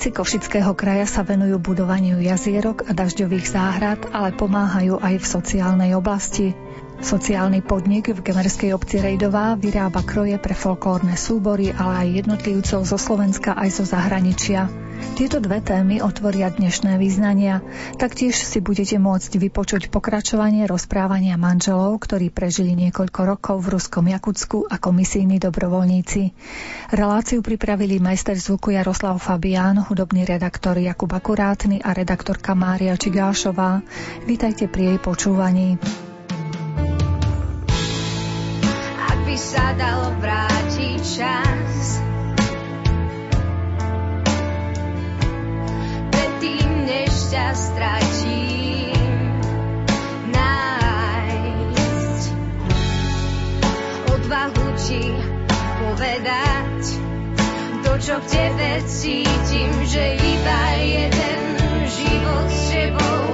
Dobrovoľníci Košického kraja sa venujú budovaniu jazierok a dažďových záhrad, ale pomáhajú aj v sociálnej oblasti. Sociálny podnik v gemerskej obci Rejdová vyrába kroje pre folklórne súbory, ale aj jednotlivcov zo Slovenska aj zo zahraničia. Tieto dve témy otvoria dnešné význania. Taktiež si budete môcť vypočuť pokračovanie rozprávania manželov, ktorí prežili niekoľko rokov v Ruskom Jakutsku ako misijní dobrovoľníci. Reláciu pripravili majster zvuku Jaroslav Fabián, hudobný redaktor Jakub Akurátny a redaktorka Mária Čigášová. Vítajte pri jej počúvaní. by sa dal vrátiť čas. Čo v tebe cítim, že iba jeden život s tebou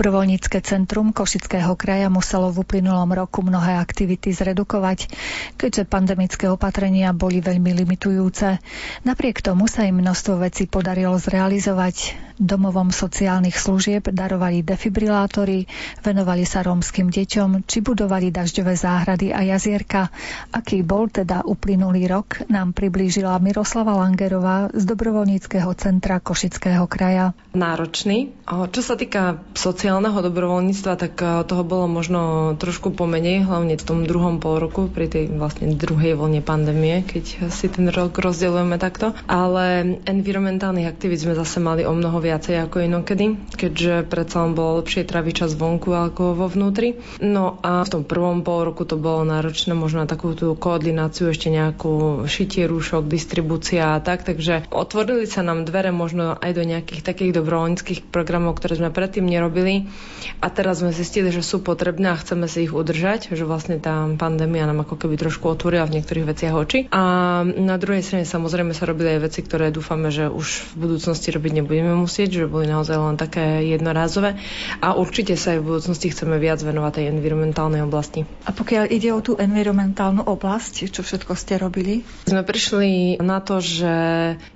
Dobrovoľnícke centrum Košického kraja muselo v uplynulom roku mnohé aktivity zredukovať, keďže pandemické opatrenia boli veľmi limitujúce. Napriek tomu sa im množstvo vecí podarilo zrealizovať domovom sociálnych služieb darovali defibrilátory, venovali sa rómskym deťom, či budovali dažďové záhrady a jazierka. Aký bol teda uplynulý rok, nám priblížila Miroslava Langerová z dobrovoľníckého centra Košického kraja. Náročný. Čo sa týka sociálneho dobrovoľníctva, tak toho bolo možno trošku pomenej, hlavne v tom druhom pol roku, pri tej vlastne druhej vlne pandémie, keď si ten rok rozdeľujeme takto. Ale environmentálnych aktivít sme zase mali o mnoho viac viacej ako inokedy, keďže predsa len bolo lepšie traviť čas vonku ako vo vnútri. No a v tom prvom pol roku to bolo náročné možno na takú tú koordináciu, ešte nejakú šitie rúšok, distribúcia a tak, takže otvorili sa nám dvere možno aj do nejakých takých dobrovoľníckých programov, ktoré sme predtým nerobili a teraz sme zistili, že sú potrebné a chceme si ich udržať, že vlastne tá pandémia nám ako keby trošku otvorila v niektorých veciach oči. A na druhej strane samozrejme sa robili aj veci, ktoré dúfame, že už v budúcnosti robiť nebudeme musieť musieť, že boli naozaj len také jednorázové a určite sa aj v budúcnosti chceme viac venovať tej environmentálnej oblasti. A pokiaľ ide o tú environmentálnu oblasť, čo všetko ste robili? Sme prišli na to, že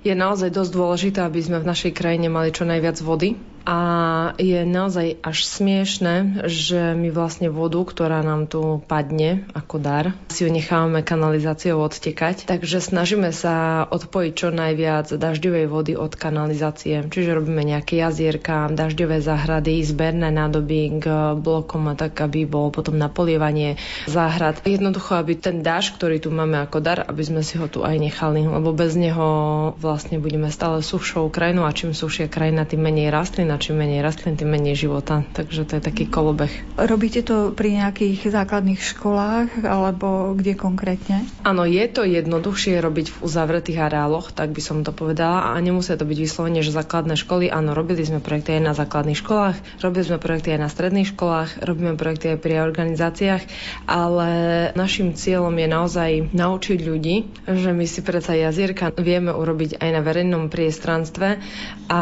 je naozaj dosť dôležité, aby sme v našej krajine mali čo najviac vody a je naozaj až smiešne, že my vlastne vodu, ktorá nám tu padne ako dar, si ju nechávame kanalizáciou odtekať. Takže snažíme sa odpojiť čo najviac dažďovej vody od kanalizácie. Čiže robíme nejaké jazierka, dažďové záhrady, zberné nádoby k blokom tak, aby bolo potom napolievanie záhrad. Jednoducho, aby ten dáž, ktorý tu máme ako dar, aby sme si ho tu aj nechali, lebo bez neho vlastne budeme stále suchšou krajinou a čím sušia krajina, tým menej rastlín a čím menej rastlín, tým menej života. Takže to je taký kolobeh. Robíte to pri nejakých základných školách alebo kde konkrétne? Áno, je to jednoduchšie robiť v uzavretých areáloch, tak by som to povedala. A nemusia to byť vyslovene, že základné školy. Áno, robili sme projekty aj na základných školách, robili sme projekty aj na stredných školách, robíme projekty aj pri organizáciách, ale našim cieľom je naozaj naučiť ľudí, že my si predsa jazierka vieme urobiť aj na verejnom priestranstve a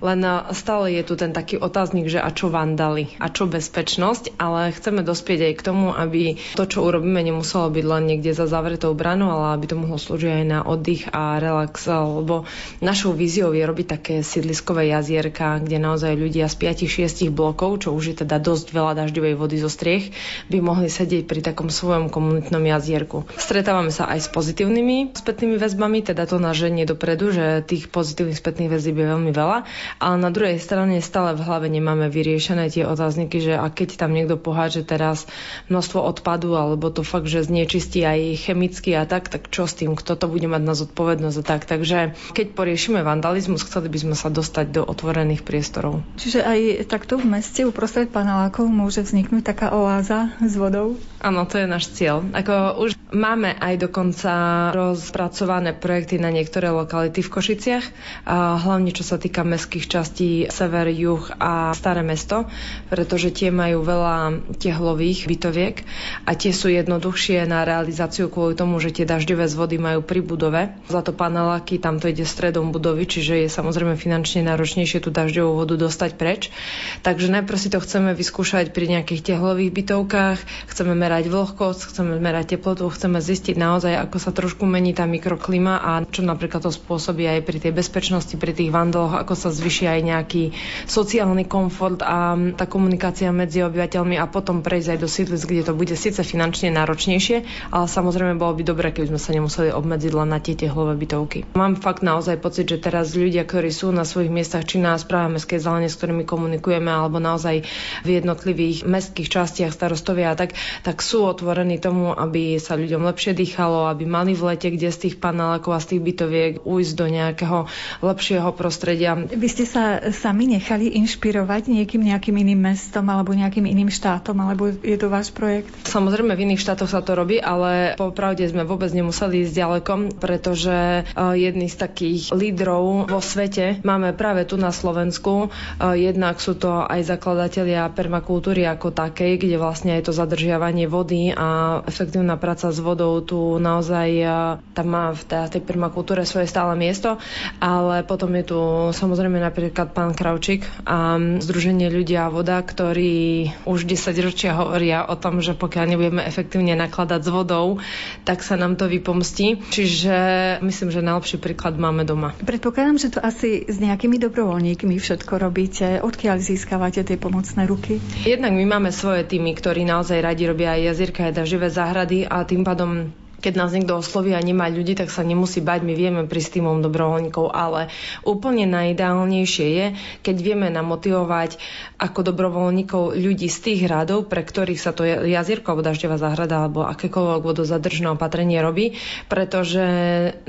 len stále je tu ten taký otáznik, že a čo vandali, a čo bezpečnosť, ale chceme dospieť aj k tomu, aby to, čo urobíme, nemuselo byť len niekde za zavretou branou, ale aby to mohlo slúžiť aj na oddych a relax, lebo našou víziou je robiť také sídliskové jazierka, kde naozaj ľudia z 5-6 blokov, čo už je teda dosť veľa dažďovej vody zo striech, by mohli sedieť pri takom svojom komunitnom jazierku. Stretávame sa aj s pozitívnymi spätnými väzbami, teda to naženie dopredu, že tých pozitívnych spätných väzieb je veľmi veľa, ale na druhej strane stále v hlave nemáme vyriešené tie otázniky, že a keď tam niekto poháže teraz množstvo odpadu, alebo to fakt, že znečistí aj chemicky a tak, tak čo s tým, kto to bude mať na zodpovednosť a tak. Takže keď poriešime vandalizmus, chceli by sme sa dostať do otvorených priestorov. Čiže aj takto v meste uprostred panelákov môže vzniknúť taká oáza s vodou? Áno, to je náš cieľ. Ako už máme aj dokonca rozpracované projekty na niektoré lokality v Košiciach, a hlavne čo sa týka mestských častí sever, juh a staré mesto, pretože tie majú veľa tehlových bytoviek a tie sú jednoduchšie na realizáciu kvôli tomu, že tie dažďové zvody majú pri budove. Za to paneláky, tam to ide stredom budovy, čiže je samozrejme finančne náročnejšie tú dažďovú vodu dostať preč. Takže najprv si to chceme vyskúšať pri nejakých tehlových bytovkách, chceme merať vlhkosť, chceme merať teplotu, chceme zistiť naozaj, ako sa trošku mení tá mikroklima a čo napríklad to spôsobí aj pri tej bezpečnosti, pri tých vandaloch, ako sa zvyší aj nejaký sociálny komfort a tá komunikácia medzi obyvateľmi a potom prejsť aj do sídlic, kde to bude síce finančne náročnejšie, ale samozrejme bolo by dobré, keby sme sa nemuseli obmedziť len na tie tehlové bytovky. Mám fakt naozaj pocit, že teraz ľudia, ktorí sú na svojich miestach, či na správe mestskej zelene, s ktorými komunikujeme, alebo naozaj v jednotlivých mestských častiach starostovia a tak, tak sú otvorení tomu, aby sa ľuďom lepšie dýchalo, aby mali v lete, kde z tých panelákov a z tých bytoviek ujsť do nejakého lepšieho prostredia. Vy ste sa sami nechali inšpirovať niekým nejakým iným mestom alebo nejakým iným štátom, alebo je to váš projekt? Samozrejme, v iných štátoch sa to robí, ale popravde sme vôbec nemuseli ísť ďaleko, pretože eh, jedný z takých lídrov vo svete máme práve tu na Slovensku. Eh, jednak sú to aj zakladatelia permakultúry ako takej, kde vlastne je to zadržiavanie vody a efektívna práca s vodou tu naozaj eh, tam má v tej permakultúre svoje stále miesto, ale potom je tu samozrejme napríklad pán Kravčík a Združenie ľudia a voda, ktorí už 10 ročia hovoria o tom, že pokiaľ nebudeme efektívne nakladať s vodou, tak sa nám to vypomstí. Čiže myslím, že najlepší príklad máme doma. Predpokladám, že to asi s nejakými dobrovoľníkmi všetko robíte. Odkiaľ získavate tie pomocné ruky? Jednak my máme svoje týmy, ktorí naozaj radi robia aj jazierka, aj živé záhrady a tým pádom keď nás niekto osloví a nemá ľudí, tak sa nemusí bať, my vieme prísť týmom dobrovoľníkov, ale úplne najideálnejšie je, keď vieme namotivovať ako dobrovoľníkov ľudí z tých hradov, pre ktorých sa to jazierko alebo dažďová záhrada alebo akékoľvek vodozadržné opatrenie robí, pretože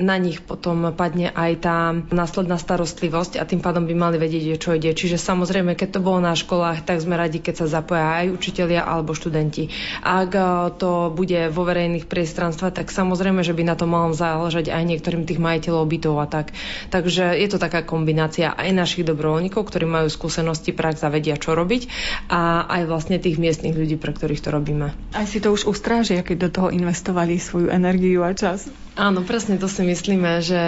na nich potom padne aj tá následná starostlivosť a tým pádom by mali vedieť, čo ide. Čiže samozrejme, keď to bolo na školách, tak sme radi, keď sa zapoja aj učitelia alebo študenti. Ak to bude vo verejných priestranstvách, tak samozrejme, že by na to malo záležať aj niektorým tých majiteľov bytov a tak. Takže je to taká kombinácia aj našich dobrovoľníkov, ktorí majú skúsenosti, prax a vedia, čo robiť a aj vlastne tých miestnych ľudí, pre ktorých to robíme. Aj si to už ustrážia, keď do toho investovali svoju energiu a čas. Áno, presne to si myslíme, že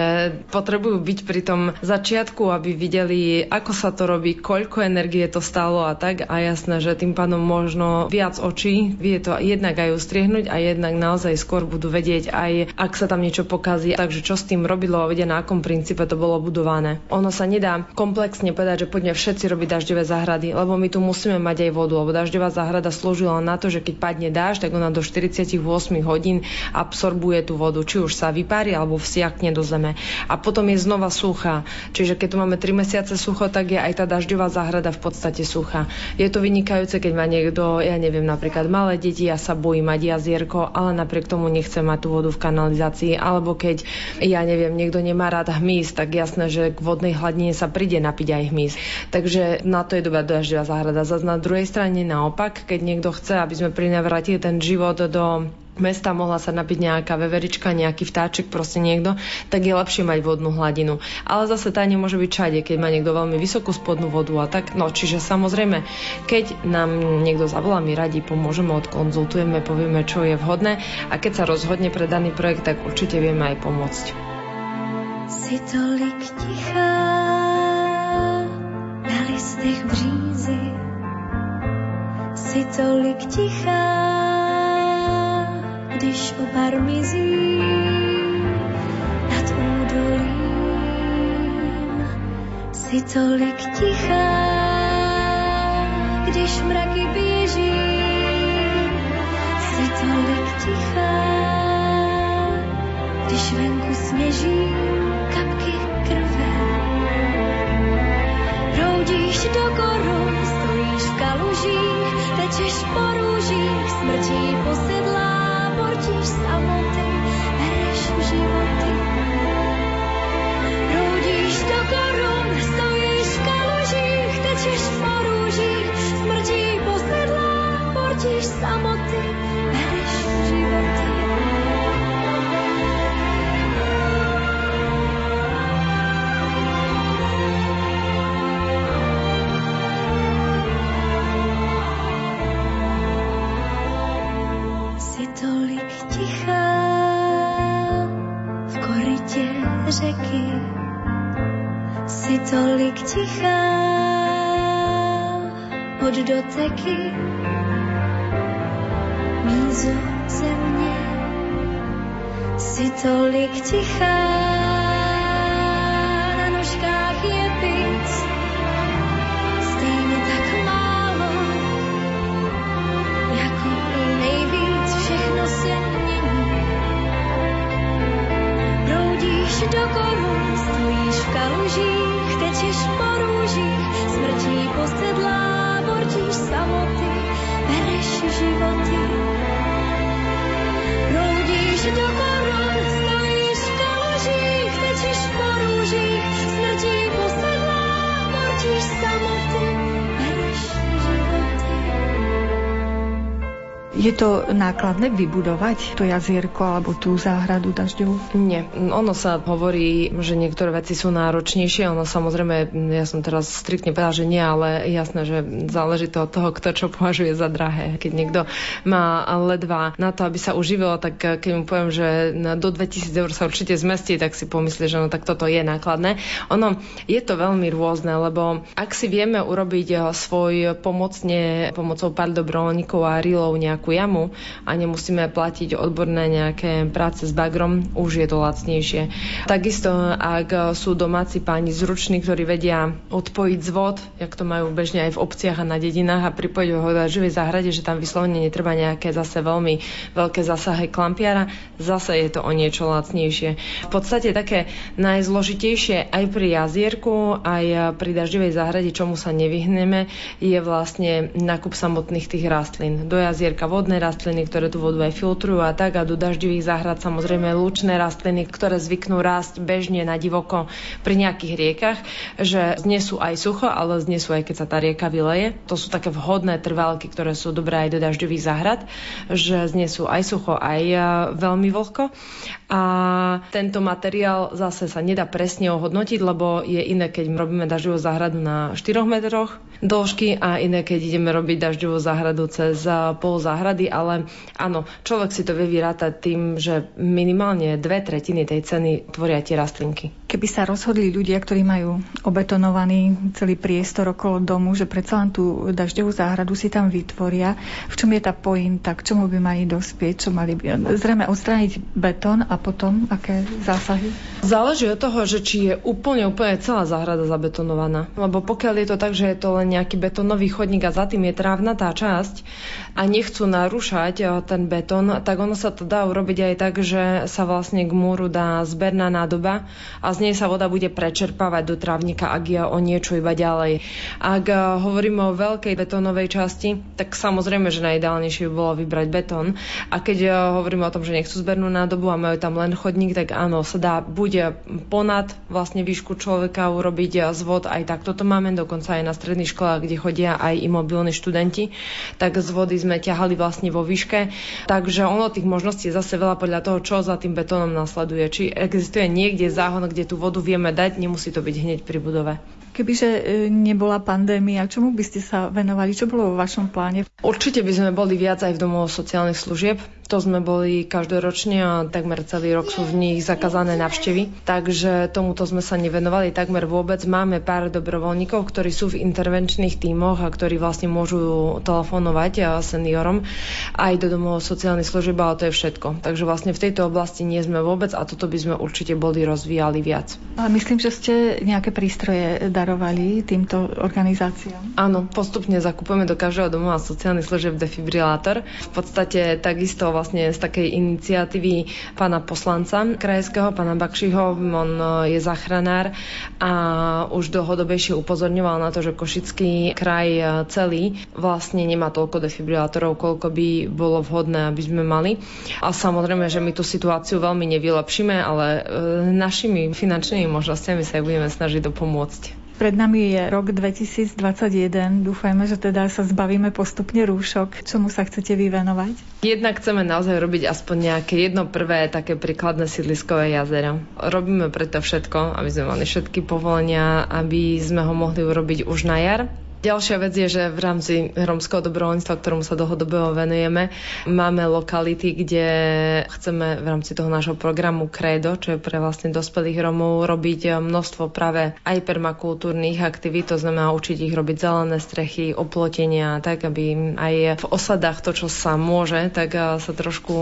potrebujú byť pri tom začiatku, aby videli, ako sa to robí, koľko energie to stalo a tak. A jasné, že tým pádom možno viac očí vie to jednak aj ustriehnúť a jednak naozaj skôr budú vedieť aj, ak sa tam niečo pokazí. Takže čo s tým robilo a vedia, na akom princípe to bolo budované. Ono sa nedá komplexne povedať, že poďme všetci robiť dažďové záhrady, lebo my tu musíme mať aj vodu, lebo dažďová záhrada slúžila na to, že keď padne dážď, tak ona do 48 hodín absorbuje tú vodu, či už sa vypári alebo vsiakne do zeme. A potom je znova suchá. Čiže keď tu máme 3 mesiace sucho, tak je aj tá dažďová záhrada v podstate suchá. Je to vynikajúce, keď má niekto, ja neviem, napríklad malé deti, ja sa bojím mať jazierko, ale napriek tomu nechcem mať tú vodu v kanalizácii. Alebo keď, ja neviem, niekto nemá rád hmyz, tak jasné, že k vodnej hladine sa príde napiť aj hmyz. Takže na to je dobrá dažďová záhrada. Zas na druhej strane naopak, keď niekto chce, aby sme prinavratili ten život do mesta, mohla sa napiť nejaká veverička, nejaký vtáček proste niekto, tak je lepšie mať vodnú hladinu. Ale zase tá nemôže byť všade, keď má niekto veľmi vysokú spodnú vodu a tak. No, čiže samozrejme, keď nám niekto zavolá, my radi pomôžeme, odkonzultujeme, povieme, čo je vhodné a keď sa rozhodne pre daný projekt, tak určite vieme aj pomôcť. Si tolik tichá na listech břízy, si tolik tichá když opar mizí nad údolím. Si tolik tichá, když mraky běží, si tolik tichá, když venku sněží kapky krve. Proudíš do korun, stojíš v kalužích, tečeš po růžích, smrtí posedlá, Proudíš do tolik tichá od doteky mízu země. Si tolik tichá posedlá, bortíš samoty, bereš životy. Proudíš do korun, Je to nákladné vybudovať to jazierko alebo tú záhradu dažďovú? Nie. Ono sa hovorí, že niektoré veci sú náročnejšie. Ono samozrejme, ja som teraz striktne povedala, že nie, ale jasné, že záleží to od toho, kto čo považuje za drahé. Keď niekto má ledva na to, aby sa uživil, tak keď mu poviem, že do 2000 eur sa určite zmestí, tak si pomyslí, že no tak toto je nákladné. Ono je to veľmi rôzne, lebo ak si vieme urobiť eh, svoj pomocne pomocou pár dobrovoľníkov a rílov nejakú jamu a nemusíme platiť odborné nejaké práce s bagrom, už je to lacnejšie. Takisto, ak sú domáci páni zruční, ktorí vedia odpojiť zvod, jak to majú bežne aj v obciach a na dedinách a pripojiť ho do živej záhrade, že tam vyslovene netreba nejaké zase veľmi veľké zasahy klampiara, zase je to o niečo lacnejšie. V podstate také najzložitejšie aj pri jazierku, aj pri dažďovej záhrade, čomu sa nevyhneme, je vlastne nákup samotných tých rastlín. Do jazierka vodné rastliny, ktoré tú vodu aj filtrujú a tak, a do dažďových záhrad samozrejme lúčne rastliny, ktoré zvyknú rásť bežne na divoko pri nejakých riekach, že znesú aj sucho, ale znesú aj keď sa tá rieka vyleje. To sú také vhodné trvalky, ktoré sú dobré aj do dažďových záhrad, že znesú aj sucho, aj e, veľmi vlhko. A tento materiál zase sa nedá presne ohodnotiť, lebo je iné, keď robíme dažďovú záhradu na 4 metroch dĺžky a iné, keď ideme robiť dažďovú záhradu cez e, pol záhrady, ale áno, človek si to vie vyrátať tým, že minimálne dve tretiny tej ceny tvoria tie rastlinky. Keby sa rozhodli ľudia, ktorí majú obetonovaný celý priestor okolo domu, že predsa len tú dažďovú záhradu si tam vytvoria, v čom je tá pointa, k čomu by mali dospieť, čo mali by... Zrejme odstrániť betón a potom aké zásahy? Záleží od toho, že či je úplne, úplne celá záhrada zabetonovaná. Lebo pokiaľ je to tak, že je to len nejaký betónový chodník a za tým je trávnatá časť a nechcú narúšať eh, ten betón, tak ono sa to dá urobiť aj tak, že sa vlastne k múru dá zberná nádoba a z nej sa voda bude prečerpávať do trávnika, ak je o niečo iba ďalej. Ak eh, hovoríme o veľkej betónovej časti, tak samozrejme, že najideálnejšie by bolo vybrať betón. A keď eh, hovoríme o tom, že nechcú zbernú nádobu a majú tam len chodník, tak áno, sa dá buď ponad vlastne výšku človeka urobiť eh, zvod, aj takto to máme, dokonca aj na stredných školách, kde chodia aj imobilní študenti, tak z vody sme ťahali vlastne vo výške. Takže ono tých možností je zase veľa podľa toho, čo za tým betónom nasleduje. Či existuje niekde záhon, kde tú vodu vieme dať, nemusí to byť hneď pri budove. Kebyže e, nebola pandémia, čomu by ste sa venovali? Čo bolo vo vašom pláne? Určite by sme boli viac aj v domoch sociálnych služieb. To sme boli každoročne a takmer celý rok sú v nich zakázané navštevy, takže tomuto sme sa nevenovali takmer vôbec. Máme pár dobrovoľníkov, ktorí sú v intervenčných tímoch a ktorí vlastne môžu telefonovať seniorom aj do domov sociálnych služieb, ale to je všetko. Takže vlastne v tejto oblasti nie sme vôbec a toto by sme určite boli rozvíjali viac. Ale myslím, že ste nejaké prístroje darovali týmto organizáciám. Áno, postupne zakupujeme do každého domova sociálnych služieb defibrilátor. V podstate takisto vlastne z takej iniciatívy pána poslanca krajského, pána Bakšiho, on je zachranár a už dlhodobejšie upozorňoval na to, že Košický kraj celý vlastne nemá toľko defibrilátorov, koľko by bolo vhodné, aby sme mali. A samozrejme, že my tú situáciu veľmi nevylepšíme, ale e, našimi finančnými možnosťami sa budeme snažiť dopomôcť. Pred nami je rok 2021. Dúfajme, že teda sa zbavíme postupne rúšok. Čomu sa chcete vyvenovať? Jednak chceme naozaj robiť aspoň nejaké jedno prvé také príkladné sídliskové jazero. Robíme preto všetko, aby sme mali všetky povolenia, aby sme ho mohli urobiť už na jar Ďalšia vec je, že v rámci romského dobrovoľníctva, ktorému sa dlhodobo venujeme, máme lokality, kde chceme v rámci toho nášho programu Credo, čo je pre vlastne dospelých Romov, robiť množstvo práve aj permakultúrnych aktivít, to znamená učiť ich robiť zelené strechy, oplotenia, tak aby aj v osadách to, čo sa môže, tak sa trošku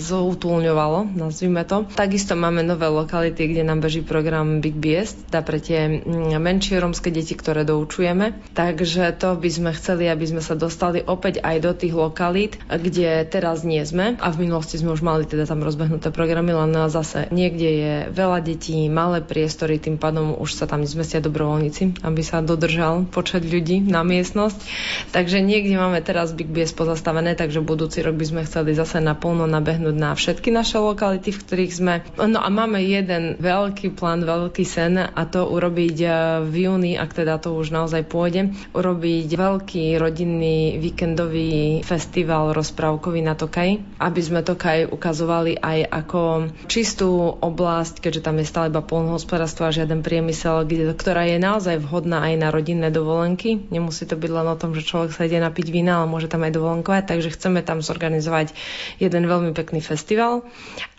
zoutulňovalo, nazvime to. Takisto máme nové lokality, kde nám beží program Big Biest, teda pre tie menšie romské deti, ktoré doučujeme. Tak Takže to by sme chceli, aby sme sa dostali opäť aj do tých lokalít, kde teraz nie sme. A v minulosti sme už mali teda tam rozbehnuté programy, len zase niekde je veľa detí, malé priestory, tým pádom už sa tam nezmestia dobrovoľníci, aby sa dodržal počet ľudí na miestnosť. Takže niekde máme teraz Big Bies pozastavené, takže budúci rok by sme chceli zase naplno nabehnúť na všetky naše lokality, v ktorých sme. No a máme jeden veľký plán, veľký sen a to urobiť v júni, ak teda to už naozaj pôjde, urobiť veľký rodinný víkendový festival rozprávkový na Tokaj, aby sme Tokaj ukazovali aj ako čistú oblasť, keďže tam je stále iba polnohospodárstvo a žiaden priemysel, kde, ktorá je naozaj vhodná aj na rodinné dovolenky. Nemusí to byť len o tom, že človek sa ide napiť vína, ale môže tam aj dovolenkovať, takže chceme tam zorganizovať jeden veľmi pekný festival.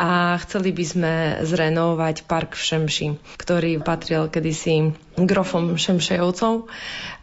A chceli by sme zrenovovať park v Šemši, ktorý patril kedysi grofom Šemšejovcov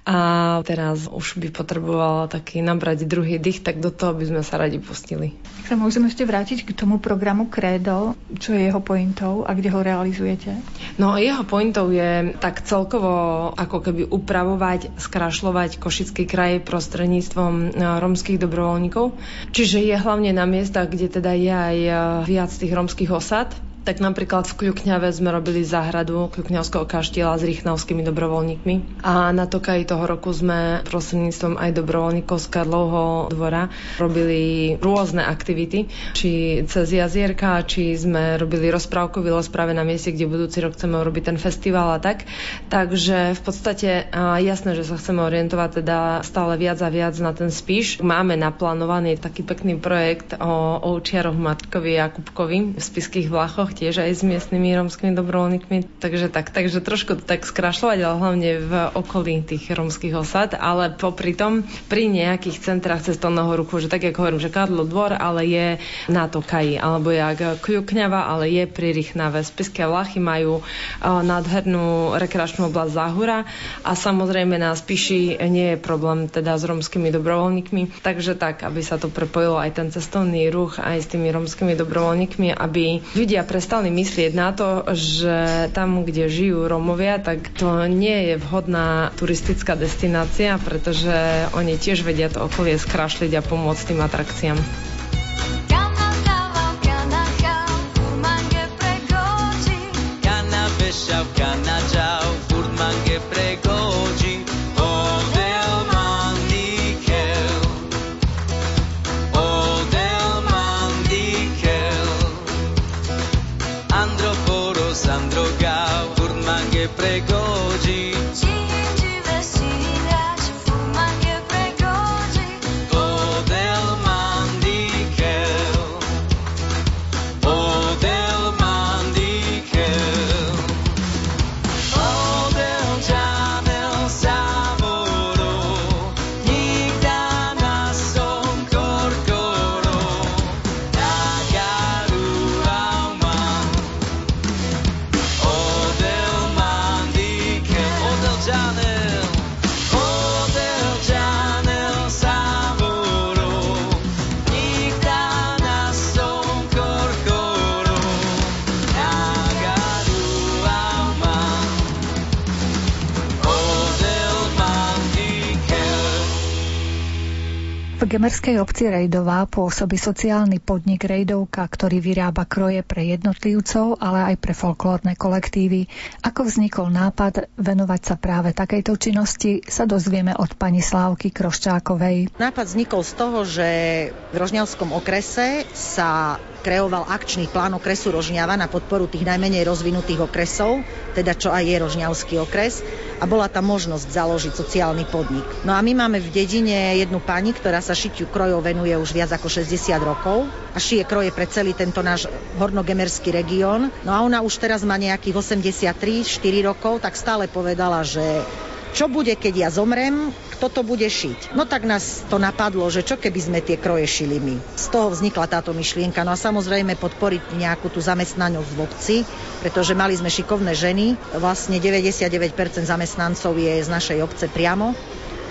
a teraz už by potrebovala taký nabrať druhý dých, tak do toho by sme sa radi pustili. Sa môžeme ešte vrátiť k tomu programu Credo, čo je jeho pointou a kde ho realizujete? No jeho pointou je tak celkovo ako keby upravovať, skrašľovať Košický kraj prostredníctvom e, romských dobrovoľníkov. Čiže je hlavne na miestach, kde teda je aj e, viac tých romských osad, tak napríklad v Kľukňave sme robili záhradu Kľukňavského kaštieľa s rýchnavskými dobrovoľníkmi. A na Tokaji toho roku sme prostredníctvom aj dobrovoľníkov z Karlovho dvora robili rôzne aktivity, či cez jazierka, či sme robili rozprávkový los práve na mieste, kde budúci rok chceme urobiť ten festival a tak. Takže v podstate jasné, že sa chceme orientovať teda stále viac a viac na ten spíš. Máme naplánovaný taký pekný projekt o ovčiaroch Matkovi a Kupkovi v Spiských Vlachoch, tiež aj s miestnymi romskými dobrovoľníkmi. Takže tak, takže trošku tak skrašľovať, ale hlavne v okolí tých romských osad, ale popri tom pri nejakých centrách cestovného ruchu, že tak ako hovorím, že Karlo dvor, ale je na Tokaji, alebo jak Kľukňava, ale je pri Rychnave. Spiské Vlachy majú nádhernú rekreačnú oblasť Záhura a samozrejme na Spiši nie je problém teda s romskými dobrovoľníkmi. Takže tak, aby sa to prepojilo aj ten cestovný ruch aj s tými romskými dobrovoľníkmi, aby ľudia pre prestali myslieť na to, že tam, kde žijú Romovia, tak to nie je vhodná turistická destinácia, pretože oni tiež vedia to okolie skrašliť a pomôcť tým atrakciám. Shaukanach Gemerskej obci Rejdová pôsobí sociálny podnik Rejdovka, ktorý vyrába kroje pre jednotlivcov, ale aj pre folklórne kolektívy. Ako vznikol nápad venovať sa práve takejto činnosti, sa dozvieme od pani Slávky Kroščákovej. Nápad vznikol z toho, že v Rožňavskom okrese sa kreoval akčný plán okresu Rožňava na podporu tých najmenej rozvinutých okresov, teda čo aj je Rožňavský okres a bola tam možnosť založiť sociálny podnik. No a my máme v dedine jednu pani, ktorá sa šitiu krojov venuje už viac ako 60 rokov a šije kroje pre celý tento náš hornogemerský región. No a ona už teraz má nejakých 83, 4 rokov, tak stále povedala, že čo bude, keď ja zomrem, kto to bude šiť. No tak nás to napadlo, že čo keby sme tie kroje šili my. Z toho vznikla táto myšlienka. No a samozrejme podporiť nejakú tú zamestnanosť v obci, pretože mali sme šikovné ženy. Vlastne 99% zamestnancov je z našej obce priamo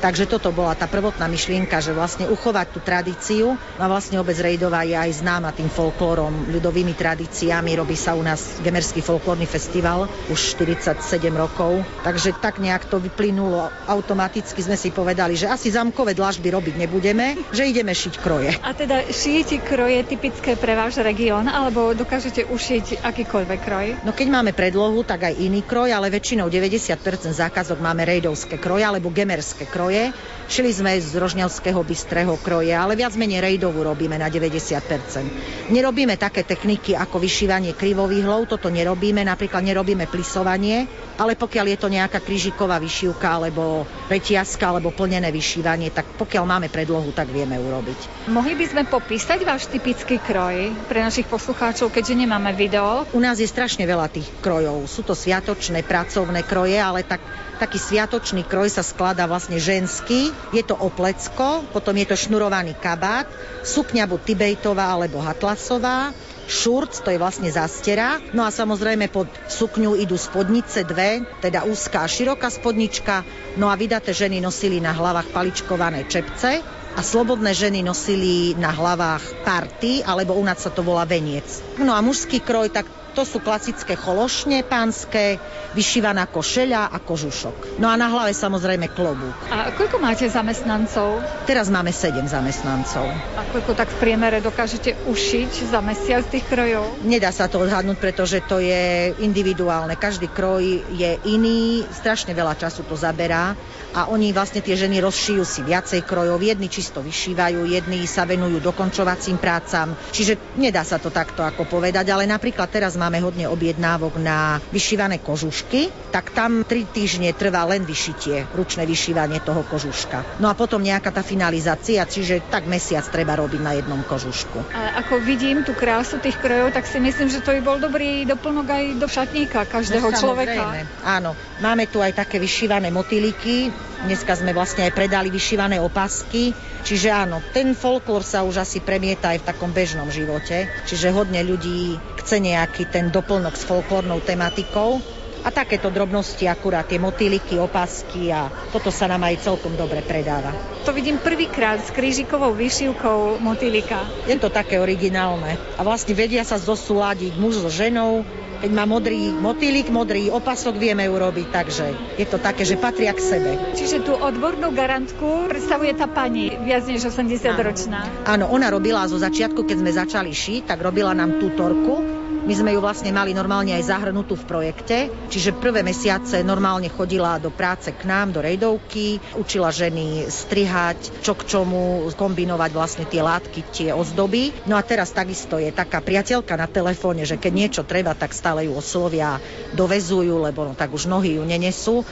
Takže toto bola tá prvotná myšlienka, že vlastne uchovať tú tradíciu. A vlastne obec Rejdová je aj známa tým folklórom, ľudovými tradíciami. Robí sa u nás Gemerský folklórny festival už 47 rokov. Takže tak nejak to vyplynulo. Automaticky sme si povedali, že asi zamkové dlažby robiť nebudeme, že ideme šiť kroje. A teda šijete kroje typické pre váš región, alebo dokážete ušiť akýkoľvek kroj? No keď máme predlohu, tak aj iný kroj, ale väčšinou 90% zákazok máme rejdovské kroje alebo gemerské kroje kroje. Šili sme z rožňavského bystrého kroje, ale viac menej rejdovú robíme na 90%. Nerobíme také techniky ako vyšívanie krivovýhlov, toto nerobíme, napríklad nerobíme plisovanie, ale pokiaľ je to nejaká kryžiková vyšívka alebo reťazka alebo plnené vyšívanie, tak pokiaľ máme predlohu, tak vieme urobiť. Mohli by sme popísať váš typický kroj pre našich poslucháčov, keďže nemáme video? U nás je strašne veľa tých krojov. Sú to sviatočné, pracovné kroje, ale tak taký sviatočný kroj sa skladá vlastne ženský. Je to oplecko, potom je to šnurovaný kabát, sukňa buď tibejtová alebo hatlasová, šurc, to je vlastne zastera. No a samozrejme pod sukňu idú spodnice dve, teda úzká a široká spodnička. No a vydaté ženy nosili na hlavách paličkované čepce a slobodné ženy nosili na hlavách party, alebo u nás sa to volá veniec. No a mužský kroj, tak to sú klasické chološne pánske, vyšívaná košeľa a kožušok. No a na hlave samozrejme klobúk. A koľko máte zamestnancov? Teraz máme 7 zamestnancov. A koľko tak v priemere dokážete ušiť za mesiac tých krojov? Nedá sa to odhadnúť, pretože to je individuálne. Každý kroj je iný, strašne veľa času to zaberá a oni vlastne tie ženy rozšijú si viacej krojov. Jedni čisto vyšívajú, jedni sa venujú dokončovacím prácam. Čiže nedá sa to takto ako povedať, ale napríklad teraz máme hodne objednávok na vyšívané kožušky, tak tam tri týždne trvá len vyšitie, ručné vyšívanie toho kožuška. No a potom nejaká tá finalizácia, čiže tak mesiac treba robiť na jednom kožušku. A ako vidím tú krásu tých krojov, tak si myslím, že to by bol dobrý doplnok aj do šatníka každého no, človeka. Áno, máme tu aj také vyšívané motýliky, Dneska sme vlastne aj predali vyšívané opasky, čiže áno, ten folklór sa už asi premieta aj v takom bežnom živote, čiže hodne ľudí chce nejaký ten doplnok s folklórnou tematikou a takéto drobnosti, akurát tie motýliky, opasky a toto sa nám aj celkom dobre predáva. To vidím prvýkrát s krížikovou vyšívkou motýlika. Je to také originálne a vlastne vedia sa zosúľadiť muž so ženou, keď má modrý motýlik, modrý opasok, vieme urobiť, takže je to také, že patria k sebe. Čiže tú odbornú garantku predstavuje tá pani, viac než 80 ročná. Áno, ona robila zo začiatku, keď sme začali šiť, tak robila nám tú torku, my sme ju vlastne mali normálne aj zahrnutú v projekte, čiže prvé mesiace normálne chodila do práce k nám, do rejdovky, učila ženy strihať, čo k čomu, kombinovať vlastne tie látky, tie ozdoby. No a teraz takisto je taká priateľka na telefóne, že keď niečo treba, tak stále ju oslovia, dovezujú, lebo no, tak už nohy ju nenesú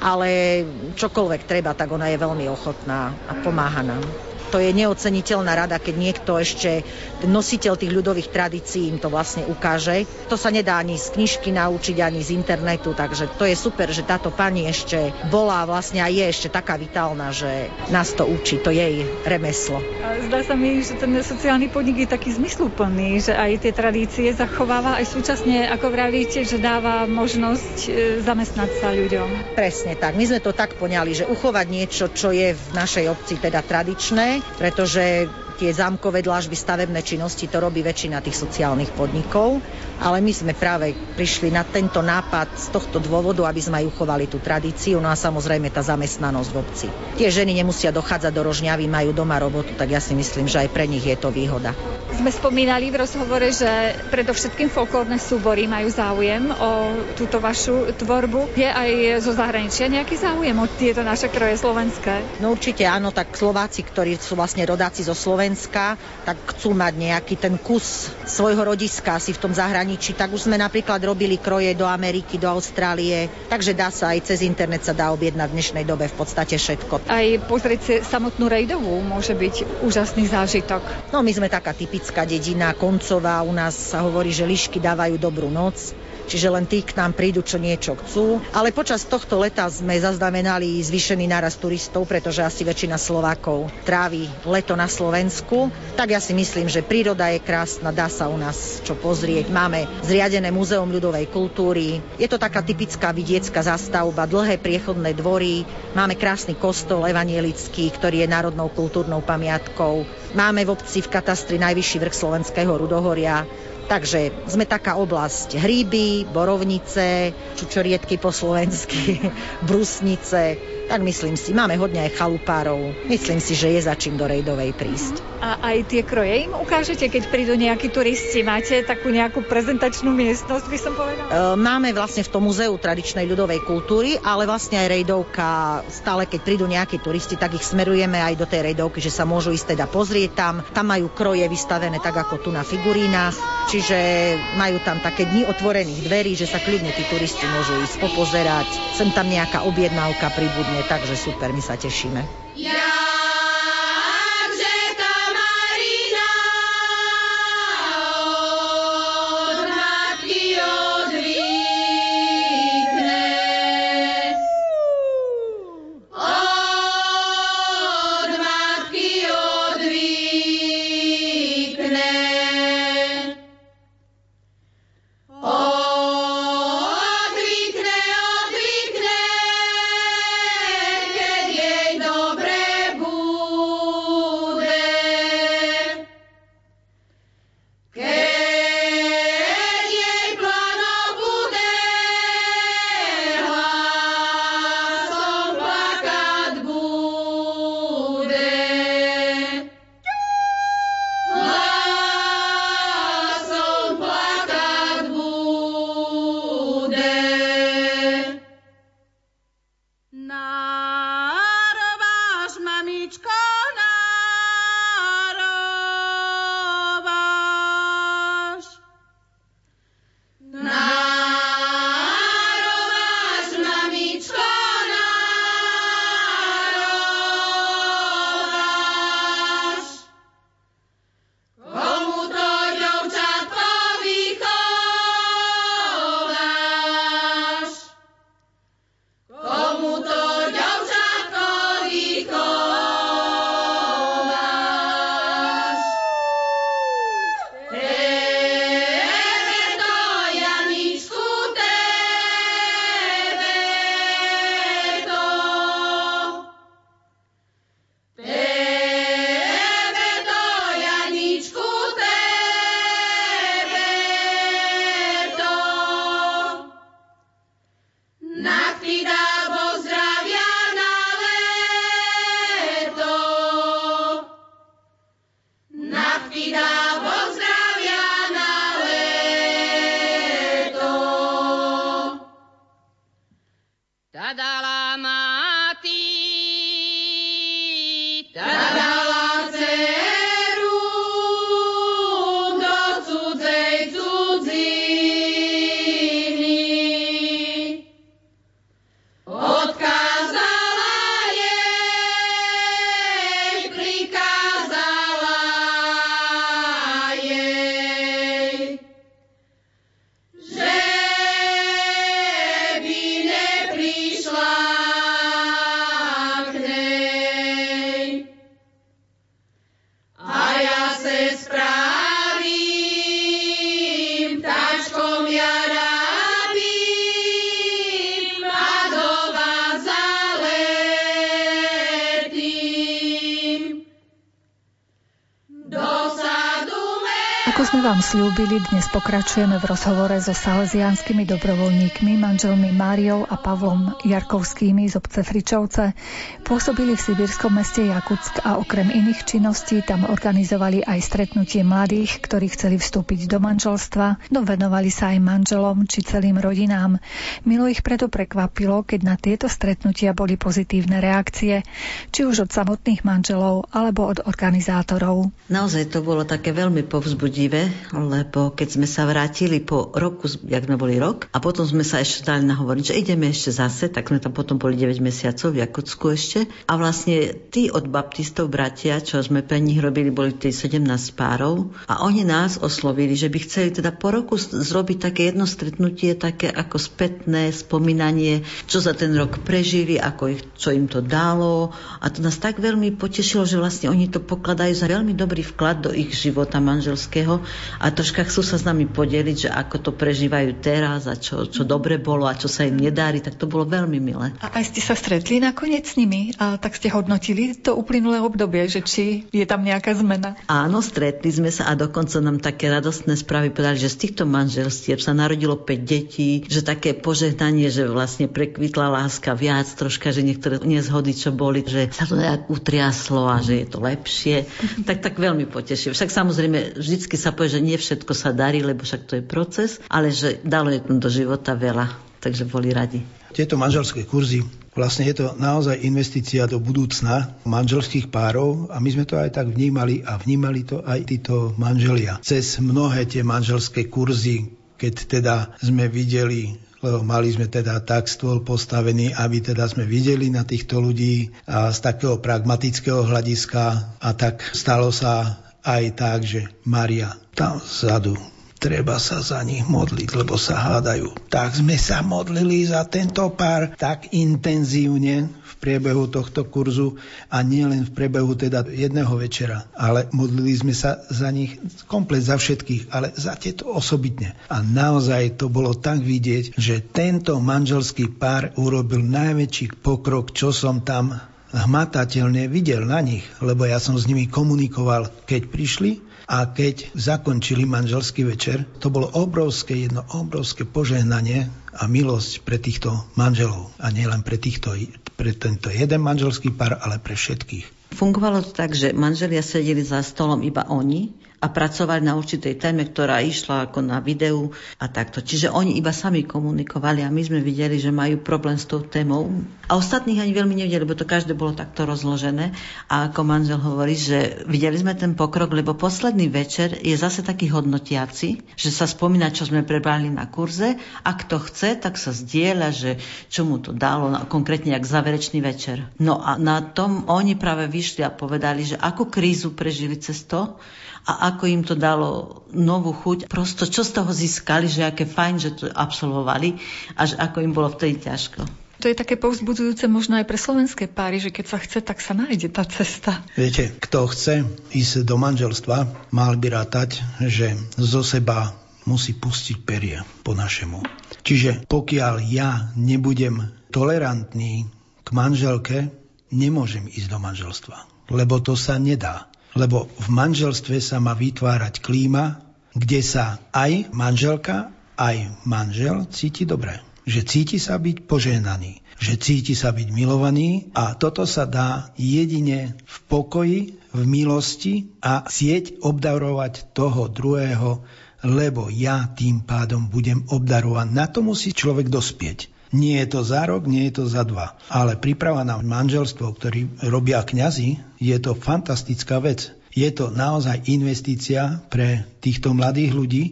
ale čokoľvek treba, tak ona je veľmi ochotná a pomáha nám to je neoceniteľná rada, keď niekto ešte, nositeľ tých ľudových tradícií im to vlastne ukáže. To sa nedá ani z knižky naučiť, ani z internetu, takže to je super, že táto pani ešte bola vlastne a je ešte taká vitálna, že nás to učí, to jej remeslo. Zdá sa mi, že ten sociálny podnik je taký zmysluplný, že aj tie tradície zachováva, aj súčasne, ako vravíte, že dáva možnosť e, zamestnať sa ľuďom. Presne tak. My sme to tak poňali, že uchovať niečo, čo je v našej obci teda tradičné, pretože tie zámkové dlažby, stavebné činnosti to robí väčšina tých sociálnych podnikov ale my sme práve prišli na tento nápad z tohto dôvodu, aby sme aj uchovali tú tradíciu, no a samozrejme tá zamestnanosť v obci. Tie ženy nemusia dochádzať do Rožňavy, majú doma robotu, tak ja si myslím, že aj pre nich je to výhoda. Sme spomínali v rozhovore, že predovšetkým folklórne súbory majú záujem o túto vašu tvorbu. Je aj zo zahraničia nejaký záujem o tieto naše kroje slovenské? No určite áno, tak Slováci, ktorí sú vlastne rodáci zo Slovenska, tak chcú mať nejaký ten kus svojho rodiska asi v tom zahraničí. Tak už sme napríklad robili kroje do Ameriky, do Austrálie, takže dá sa aj cez internet sa dá objednať v dnešnej dobe v podstate všetko. Aj pozrieť si samotnú rejdovú môže byť úžasný zážitok. No my sme taká typická dedina, koncová, u nás sa hovorí, že lišky dávajú dobrú noc čiže len tí k nám prídu, čo niečo chcú. Ale počas tohto leta sme zaznamenali zvýšený nárast turistov, pretože asi väčšina Slovákov trávi leto na Slovensku. Tak ja si myslím, že príroda je krásna, dá sa u nás čo pozrieť. Máme zriadené Múzeum ľudovej kultúry. Je to taká typická vidiecka zastavba, dlhé priechodné dvory. Máme krásny kostol evanielický, ktorý je národnou kultúrnou pamiatkou. Máme v obci v katastri najvyšší vrch slovenského Rudohoria. Takže sme taká oblasť. Hríby, borovnice, čučoriedky po slovensky, brusnice, tak myslím si, máme hodne aj chalupárov. Myslím si, že je za čím do Rejdovej prísť. A aj tie kroje im ukážete, keď prídu nejakí turisti? Máte takú nejakú prezentačnú miestnosť, by som povedala? E, máme vlastne v tom muzeu tradičnej ľudovej kultúry, ale vlastne aj Rejdovka, stále keď prídu nejakí turisti, tak ich smerujeme aj do tej Rejdovky, že sa môžu ísť teda pozrieť tam. Tam majú kroje vystavené tak ako tu na figurínach, čiže majú tam také dni otvorených dverí, že sa kľudne tí turisti môžu ísť popozerať. Sem tam nejaká objednávka pribudne takže super, my sa tešíme. Ja! Slúbili, dnes pokračujeme v rozhovore so salesianskými dobrovoľníkmi, manželmi Máriou a Pavlom Jarkovskými z obce Fričovce. Pôsobili v sibírskom meste Jakutsk a okrem iných činností tam organizovali aj stretnutie mladých, ktorí chceli vstúpiť do manželstva, no venovali sa aj manželom či celým rodinám. Milo ich preto prekvapilo, keď na tieto stretnutia boli pozitívne reakcie, či už od samotných manželov alebo od organizátorov. Naozaj to bolo také veľmi povzbudivé lebo keď sme sa vrátili po roku, jak sme boli rok, a potom sme sa ešte dali nahovoriť, že ideme ešte zase, tak sme tam potom boli 9 mesiacov v Jakutsku ešte. A vlastne tí od baptistov bratia, čo sme pre nich robili, boli tie 17 párov a oni nás oslovili, že by chceli teda po roku zrobiť také jedno stretnutie, také ako spätné spomínanie, čo za ten rok prežili, ako ich, čo im to dalo. A to nás tak veľmi potešilo, že vlastne oni to pokladajú za veľmi dobrý vklad do ich života manželského a troška chcú sa s nami podeliť, že ako to prežívajú teraz a čo, čo dobre bolo a čo sa im nedári, tak to bolo veľmi milé. A aj ste sa stretli nakoniec s nimi a tak ste hodnotili to uplynulé obdobie, že či je tam nejaká zmena? Áno, stretli sme sa a dokonca nám také radostné správy povedali, že z týchto manželstiev sa narodilo 5 detí, že také požehnanie, že vlastne prekvitla láska viac, troška, že niektoré nezhody, čo boli, že sa to nejak utriaslo a že je to lepšie. tak tak veľmi potešil. Však samozrejme vždycky sa povie, že nie všetko sa darí, lebo však to je proces, ale že dalo je do života veľa, takže boli radi. Tieto manželské kurzy Vlastne je to naozaj investícia do budúcna manželských párov a my sme to aj tak vnímali a vnímali to aj títo manželia. Cez mnohé tie manželské kurzy, keď teda sme videli lebo mali sme teda tak stôl postavený, aby teda sme videli na týchto ľudí a z takého pragmatického hľadiska a tak stalo sa aj tak, že Maria tam vzadu treba sa za nich modliť, lebo sa hádajú. Tak sme sa modlili za tento pár tak intenzívne v priebehu tohto kurzu a nie len v priebehu teda jedného večera, ale modlili sme sa za nich komplet za všetkých, ale za tieto osobitne. A naozaj to bolo tak vidieť, že tento manželský pár urobil najväčší pokrok, čo som tam hmatateľne videl na nich, lebo ja som s nimi komunikoval, keď prišli a keď zakončili manželský večer. To bolo obrovské, jedno obrovské požehnanie a milosť pre týchto manželov. A nielen pre, týchto, pre tento jeden manželský pár, ale pre všetkých. Fungovalo to tak, že manželia sedeli za stolom iba oni a pracovali na určitej téme, ktorá išla ako na videu a takto. Čiže oni iba sami komunikovali a my sme videli, že majú problém s tou témou. A ostatných ani veľmi nevideli, lebo to každé bolo takto rozložené. A ako manžel hovorí, že videli sme ten pokrok, lebo posledný večer je zase taký hodnotiaci, že sa spomína, čo sme prebrali na kurze a kto chce, tak sa zdieľa, že čo mu to dalo, konkrétne jak záverečný večer. No a na tom oni práve vyšli a povedali, že akú krízu prežili cez to, a ako im to dalo novú chuť. Prosto čo z toho získali, že aké fajn, že to absolvovali a že ako im bolo vtedy ťažko. To je také povzbudzujúce možno aj pre slovenské páry, že keď sa chce, tak sa nájde tá cesta. Viete, kto chce ísť do manželstva, mal by rátať, že zo seba musí pustiť perie po našemu. Čiže pokiaľ ja nebudem tolerantný k manželke, nemôžem ísť do manželstva. Lebo to sa nedá. Lebo v manželstve sa má vytvárať klíma, kde sa aj manželka, aj manžel cíti dobre. Že cíti sa byť požehnaný, že cíti sa byť milovaný a toto sa dá jedine v pokoji, v milosti a sieť obdarovať toho druhého, lebo ja tým pádom budem obdarovaný. Na to musí človek dospieť. Nie je to za rok, nie je to za dva. Ale príprava na manželstvo, ktorý robia kňazi, je to fantastická vec. Je to naozaj investícia pre týchto mladých ľudí.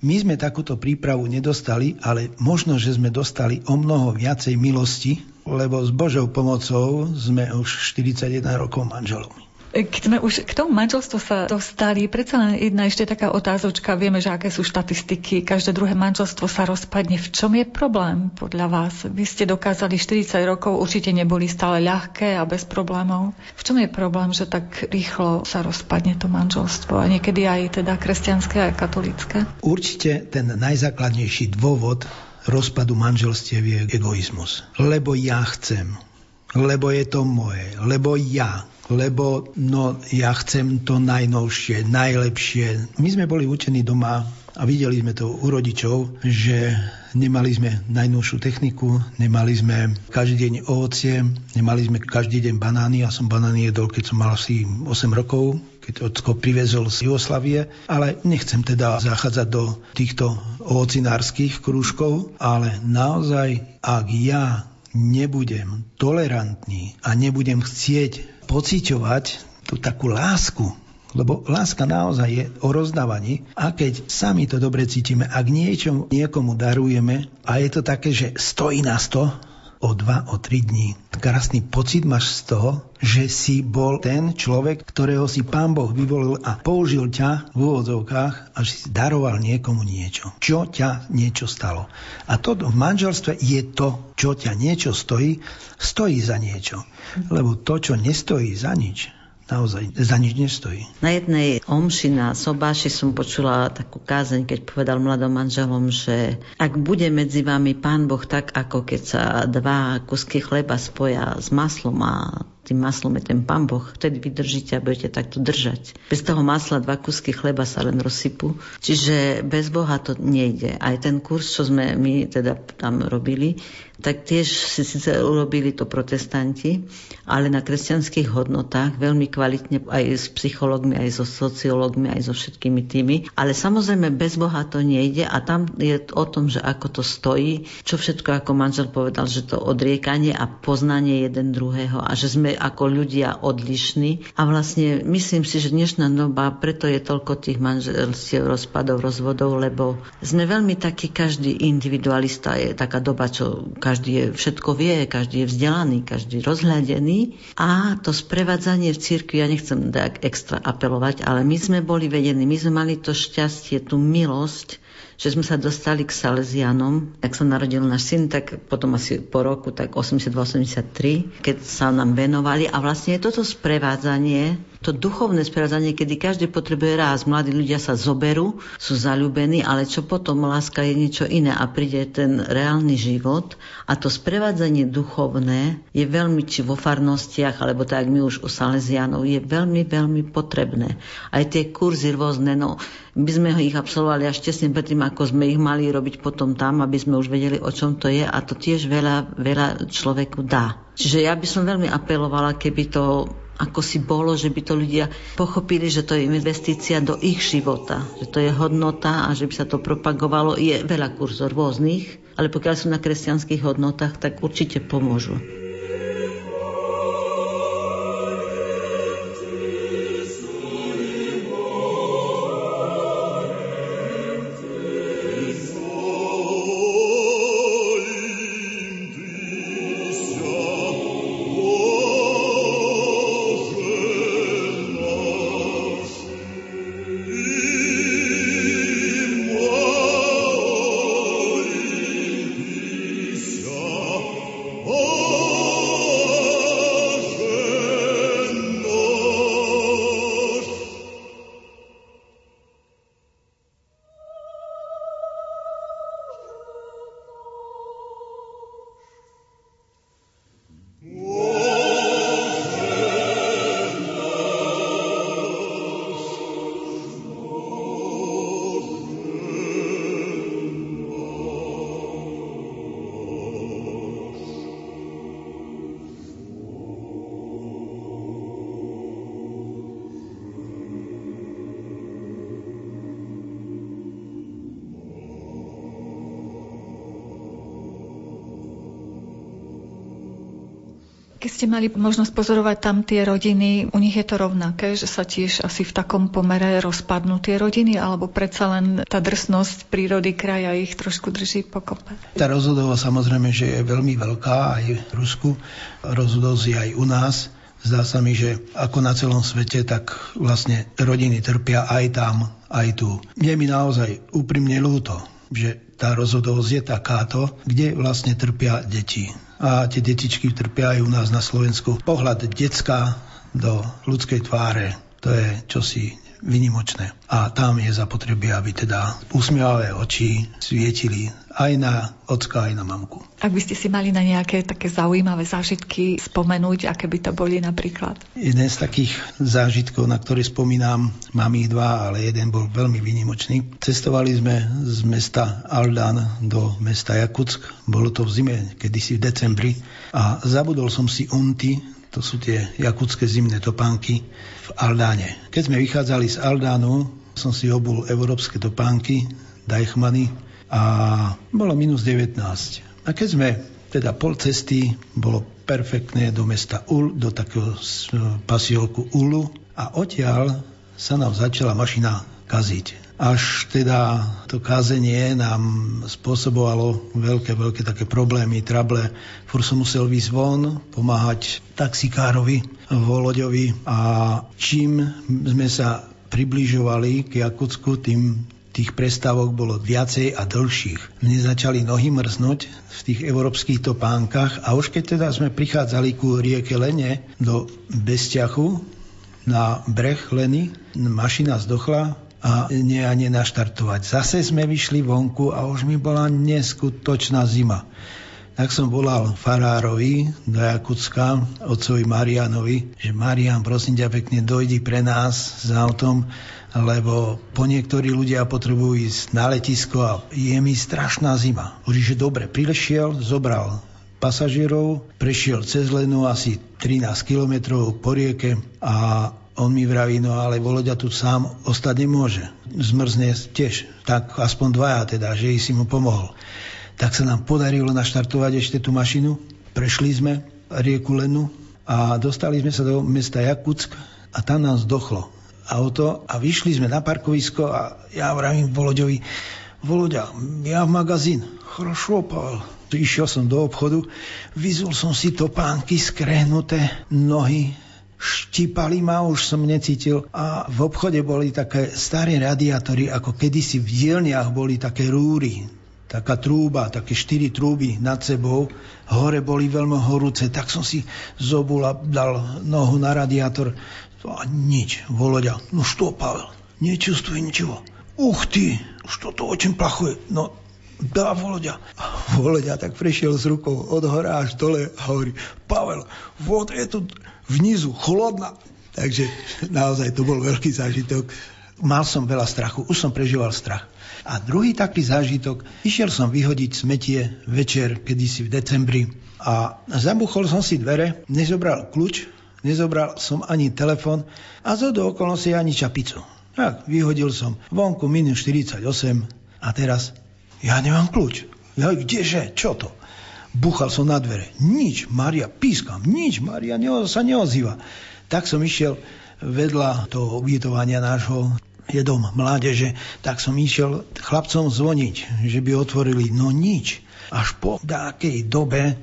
My sme takúto prípravu nedostali, ale možno, že sme dostali o mnoho viacej milosti, lebo s Božou pomocou sme už 41 rokov manželom. Keď sme už k tomu manželstvu sa dostali, predsa len jedna ešte taká otázočka. Vieme, že aké sú štatistiky. Každé druhé manželstvo sa rozpadne. V čom je problém podľa vás? Vy ste dokázali 40 rokov, určite neboli stále ľahké a bez problémov. V čom je problém, že tak rýchlo sa rozpadne to manželstvo? A niekedy aj teda kresťanské a katolické? Určite ten najzákladnejší dôvod rozpadu manželstiev je egoizmus. Lebo ja chcem lebo je to moje, lebo ja, lebo no, ja chcem to najnovšie, najlepšie. My sme boli učení doma a videli sme to u rodičov, že nemali sme najnovšiu techniku, nemali sme každý deň ovocie, nemali sme každý deň banány. Ja som banány jedol, keď som mal asi 8 rokov, keď ocko privezol z Jugoslavie, ale nechcem teda zachádzať do týchto ovocinárskych krúžkov, ale naozaj, ak ja nebudem tolerantný a nebudem chcieť pociťovať tú takú lásku lebo láska naozaj je o rozdávaní a keď sami to dobre cítime, ak niečo niekomu darujeme a je to také, že stojí nás to, o dva, o tri dní. Krásny pocit máš z toho, že si bol ten človek, ktorého si pán Boh vyvolil a použil ťa v úvodzovkách a že si daroval niekomu niečo. Čo ťa niečo stalo. A to v manželstve je to, čo ťa niečo stojí, stojí za niečo. Lebo to, čo nestojí za nič, naozaj za nič nestojí. Na jednej omši na Sobáši som počula takú kázeň, keď povedal mladom manželom, že ak bude medzi vami pán Boh tak, ako keď sa dva kusky chleba spoja s maslom a tým maslom je ten pán Boh, vtedy vydržíte a budete takto držať. Bez toho masla dva kusky chleba sa len rozsypú. Čiže bez Boha to nejde. Aj ten kurz, čo sme my teda tam robili, tak tiež si síce urobili to protestanti, ale na kresťanských hodnotách veľmi kvalitne aj s psychológmi, aj so sociológmi, aj so všetkými tými. Ale samozrejme bez Boha to nejde a tam je o tom, že ako to stojí, čo všetko ako manžel povedal, že to odriekanie a poznanie jeden druhého a že sme ako ľudia odlišní. A vlastne myslím si, že dnešná doba, preto je toľko tých manželstiev, rozpadov, rozvodov, lebo sme veľmi takí, každý individualista je taká doba, čo každý je, všetko vie, každý je vzdelaný, každý rozhľadený. A to sprevádzanie v cirkvi, ja nechcem tak extra apelovať, ale my sme boli vedení, my sme mali to šťastie, tú milosť, že sme sa dostali k Salesianom. Ak sa narodil náš syn, tak potom asi po roku, tak 82-83, keď sa nám venovali. A vlastne toto sprevádzanie to duchovné sprevádzanie, kedy každý potrebuje raz. Mladí ľudia sa zoberú, sú zalúbení, ale čo potom? Láska je niečo iné a príde ten reálny život a to sprevádzanie duchovné je veľmi, či vo farnostiach, alebo tak my už u Salesianov, je veľmi, veľmi potrebné. Aj tie kurzy rôzne, no my sme ich absolvovali až tesne predtým, ako sme ich mali robiť potom tam, aby sme už vedeli, o čom to je a to tiež veľa, veľa človeku dá. Čiže ja by som veľmi apelovala, keby to ako si bolo, že by to ľudia pochopili, že to je investícia do ich života, že to je hodnota a že by sa to propagovalo. Je veľa kurzov rôznych, ale pokiaľ sú na kresťanských hodnotách, tak určite pomôžu. Keď ste mali možnosť pozorovať tam tie rodiny, u nich je to rovnaké, že sa tiež asi v takom pomere rozpadnú tie rodiny, alebo predsa len tá drsnosť prírody kraja ich trošku drží pokope? Tá rozhodová samozrejme, že je veľmi veľká aj v Rusku. Rozhodosť je aj u nás. Zdá sa mi, že ako na celom svete, tak vlastne rodiny trpia aj tam, aj tu. Je mi naozaj úprimne ľúto, že tá rozhodovosť je takáto, kde vlastne trpia deti a tie detičky trpia aj u nás na Slovensku. Pohľad decka do ľudskej tváre, to je čosi vynimočné. A tam je zapotrebie, aby teda usmievavé oči svietili aj na ocka, aj na mamku. Ak by ste si mali na nejaké také zaujímavé zážitky spomenúť, aké by to boli napríklad? Jeden z takých zážitkov, na ktorý spomínam, mám ich dva, ale jeden bol veľmi vynimočný. Cestovali sme z mesta Aldan do mesta Jakuck. Bolo to v zime, kedysi v decembri. A zabudol som si unty, to sú tie jakutské zimné topánky v Aldáne. Keď sme vychádzali z Aldánu, som si obul európske topánky, Deichmany a bolo minus 19. A keď sme teda pol cesty, bolo perfektné do mesta Ul, do takého pasiolku Ulu a odtiaľ sa nám začala mašina kaziť až teda to kázenie nám spôsobovalo veľké, veľké také problémy, trable. Fur som musel výsť von, pomáhať taxikárovi, Voloďovi a čím sme sa približovali k Jakutsku, tým tých prestávok bolo viacej a dlhších. Mne začali nohy mrznúť v tých európskych topánkach a už keď teda sme prichádzali ku rieke Lene do Bestiachu na breh Leny, mašina zdochla, a nie ani naštartovať. Zase sme vyšli vonku a už mi bola neskutočná zima. Tak som volal farárovi do Jakucka, otcovi Marianovi, že Marian, prosím ťa pekne, dojdi pre nás s autom, lebo po niektorí ľudia potrebujú ísť na letisko a je mi strašná zima. Hovorí, že dobre, prilešiel, zobral pasažierov, prešiel cez Lenu asi 13 kilometrov po rieke a on mi vraví, no ale Voloďa tu sám ostať nemôže. Zmrzne tiež. Tak aspoň dvaja teda, že si mu pomohol. Tak sa nám podarilo naštartovať ešte tú mašinu. Prešli sme rieku Lenu a dostali sme sa do mesta Jakuck a tam nás dochlo auto a vyšli sme na parkovisko a ja vravím Voloďovi, Voloďa, ja v magazín. Хорошо, Pavel. Išiel som do obchodu, vyzul som si topánky skrehnuté, nohy štípali ma, už som necítil. A v obchode boli také staré radiátory, ako kedysi v dielniach boli také rúry, taká trúba, také štyri trúby nad sebou. Hore boli veľmi horúce, tak som si zobul a dal nohu na radiátor. A nič, Voloďa. No što, Pavel? Nečustuj ničivo. Uch ty, što to očím plachuje? No, dá Voloďa. A Voloďa tak prešiel s rukou od hora až dole a hovorí, Pavel, vod je tu vnizu, chladná. Takže naozaj to bol veľký zážitok. Mal som veľa strachu, už som prežíval strach. A druhý taký zážitok, išiel som vyhodiť smetie večer, kedysi v decembri a zabuchol som si dvere, nezobral kľúč, nezobral som ani telefon a zo do okolnosti ani čapicu. Tak, vyhodil som vonku minus 48 a teraz ja nemám kľúč. Ja, kdeže, čo to? Buchal som na dvere. Nič, Maria, pískam, nič, Maria neo, sa neozýva. Tak som išiel vedľa toho ubytovania nášho je dom mládeže, tak som išiel chlapcom zvoniť, že by otvorili. No nič. Až po takej dobe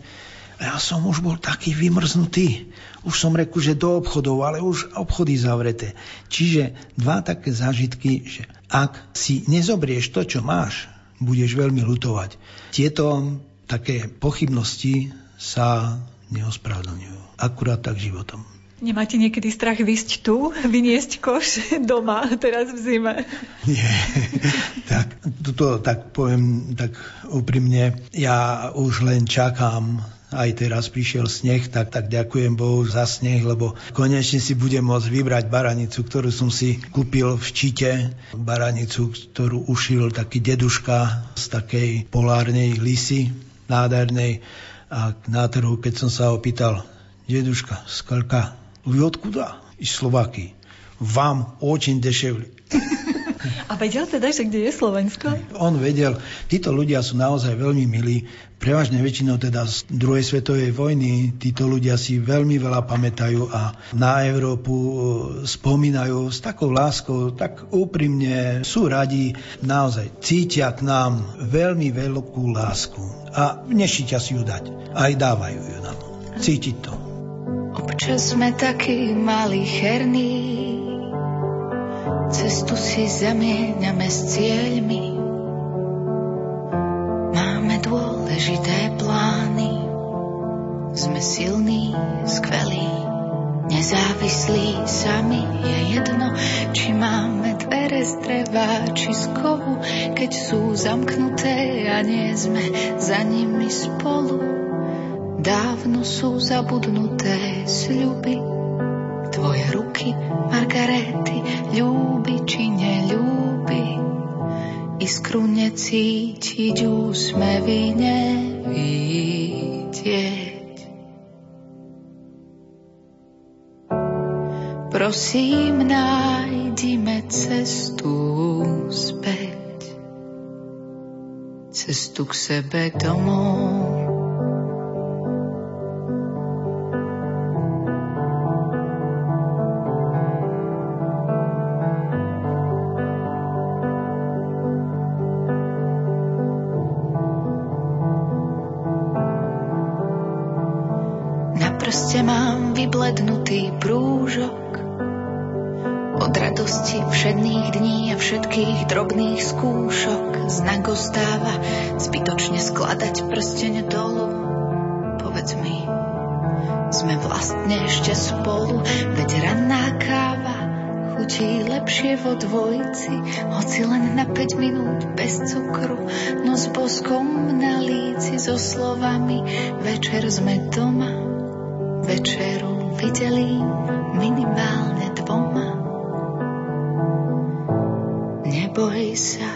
ja som už bol taký vymrznutý. Už som reku, že do obchodov, ale už obchody zavreté. Čiže dva také zážitky, že ak si nezobrieš to, čo máš, budeš veľmi lutovať. Tieto také pochybnosti sa neospravedlňujú. Akurát tak životom. Nemáte niekedy strach vysť tu, vyniesť koš doma, teraz v zime? Nie, tak, tuto, tak poviem tak úprimne, ja už len čakám aj teraz prišiel sneh, tak, tak ďakujem Bohu za sneh, lebo konečne si budem môcť vybrať baranicu, ktorú som si kúpil v Čite. Baranicu, ktorú ušil taký deduška z takej polárnej lisy nádhernej. A na trhu, keď som sa opýtal, deduška, skalka, vy odkuda? Iz Slovaky. Vám očin deševli. A vedel teda, že kde je Slovensko? On vedel. Títo ľudia sú naozaj veľmi milí. Prevažne väčšinou teda z druhej svetovej vojny títo ľudia si veľmi veľa pamätajú a na Európu e, spomínajú s takou láskou, tak úprimne sú radi, naozaj cítia k nám veľmi veľkú lásku a nešítia si ju dať. Aj dávajú ju nám. Cítiť to. Občas sme takí malí herní, cestu si zamieňame s cieľmi dôležité plány. Sme silní, skvelí, Nezávislí sami je jedno, či máme dvere z dreva, či z kovu, keď sú zamknuté a nie sme za nimi spolu. Dávno sú zabudnuté sľuby, tvoje ruky, Margarety, ľúbi či neľúbi. Iskru necítiť, úsmevy nevidieť. Prosím, nájdime cestu späť, cestu k sebe domov. Slovami večer sme doma, večeru videli minimálne dvoma. Neboj sa,